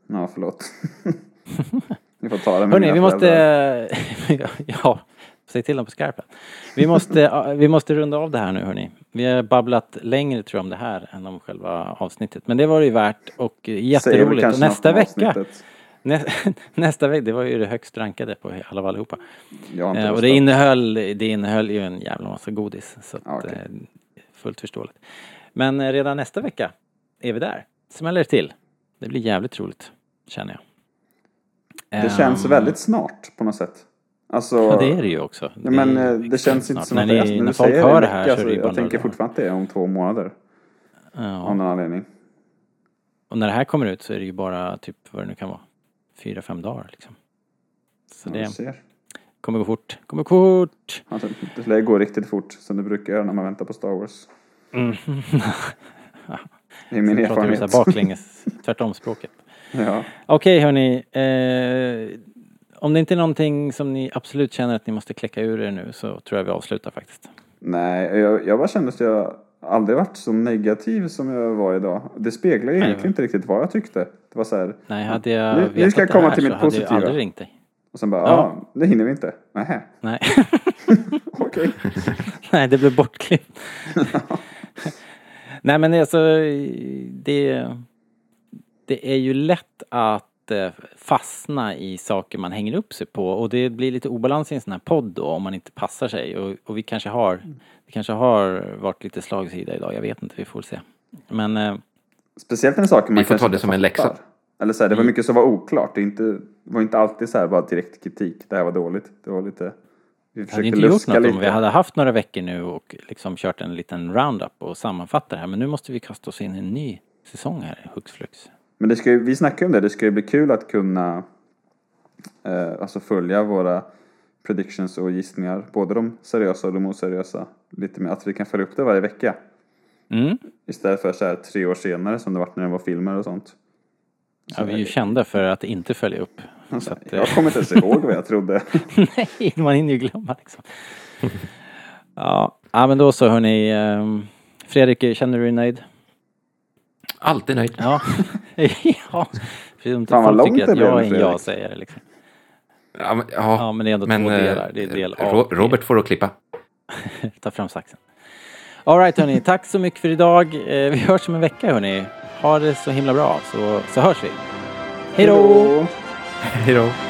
Ja, förlåt. *laughs* Ni får ta det med mina vi måste... *laughs* ja, säg till dem på skarpen. Vi måste, vi måste runda av det här nu hörni. Vi har babblat längre tror jag om det här än om själva avsnittet. Men det var det ju värt och jätteroligt. Och nästa vecka, avsnittet. Nä, *laughs* nästa vecka, det var ju det högst rankade på alla allihopa. Inte Eh, och det innehöll, det innehöll ju en jävla massa godis. Så att, Ja, okej. eh, fullt förståeligt. Men eh, redan nästa vecka är vi där. Smäller det till. Det blir jävligt roligt, känner jag. Det känns Ehm, väldigt snart på något sätt. Alltså, Ja, det är det ju också. Ja, men eh, det extremt känns inte snart. som när att det är, ni, när när du folk hör det här vecka, så det ju Jag tänker fortfarande att det är om två månader. Ja. Av någon anledning. Och när det här kommer ut så är det ju bara typ vad det nu kan vara. Fyra, fem dagar liksom. Så det ser. kommer gå fort. Kommer gå fort. Alltså, det lär gå riktigt fort som det brukar göra när man väntar på Star Wars. *laughs* Det är min Nu pratar vi så erfarenhet. baklänges, *laughs* tvärtom språket. ja. Okej hörni. Eh, om det inte är någonting som ni absolut känner att ni måste kläcka ur er nu så tror jag vi avslutar faktiskt. Nej, jag, jag bara kände att jag aldrig varit så negativ som jag var idag. Det speglar Nej, egentligen inte riktigt vad jag tyckte. Det var så här, Nej, hade jag Nu- nu ska jag komma här till mitt hade jag positiva. aldrig ringt dig. och sen bara, Ja. ja, det hinner vi inte. Nähä, Nej. *laughs* okej. *laughs* Nej, det blev bortklippt. *laughs* Nej men alltså, det, det är ju lätt att eh, fastna i saker man hänger upp sig på och det blir lite obalans i en sån här podd då om man inte passar sig och, och vi kanske har, det kanske har varit lite slagsida idag, jag vet inte, vi får se. Men eh, Speciellt när saker man Vi får ta det som en läxa. Eller så här, det var mycket som var oklart. Det, inte, det var inte alltid så här bara direkt kritik. Det här var dåligt. Det var lite... Vi jag hade försökte inte gjort luska något lite. om vi hade haft några veckor nu och liksom kört en liten roundup och sammanfattat det här men nu måste vi kasta oss in i en ny säsong här, hux flux. Men det ska ju, vi snackade om det, det ska ju bli kul att kunna eh, alltså följa våra predictions och gissningar. Både de seriösa och de oseriösa. Lite mer, att vi kan följa upp det varje vecka. Mm. Istället för så här tre år senare som det var när det var filmer och sånt. Ja, vi är ju kända för att inte följa upp. *laughs* Så att, eh, Jag kommer inte ens ihåg vad jag *laughs* trodde. nej, man hinner ju glömma liksom. Ja, Ja men då så hörni. ehm, Fredrik, känner du dig nöjd? Alltid nöjd. Ja. *laughs* ja. Fan, vad långt det blev jag nu, är en Fredrik. ja-sägare liksom. Ja, men, ja, Ja men det är ändå men två eh, delar. Det är del A. Robert får att klippa. *laughs* Ta fram saxen. Alright hörni, tack så mycket för idag. Eh, Vi hörs om en vecka hörni. Ha det så himla bra så, så hörs vi. Hej då! Hej då.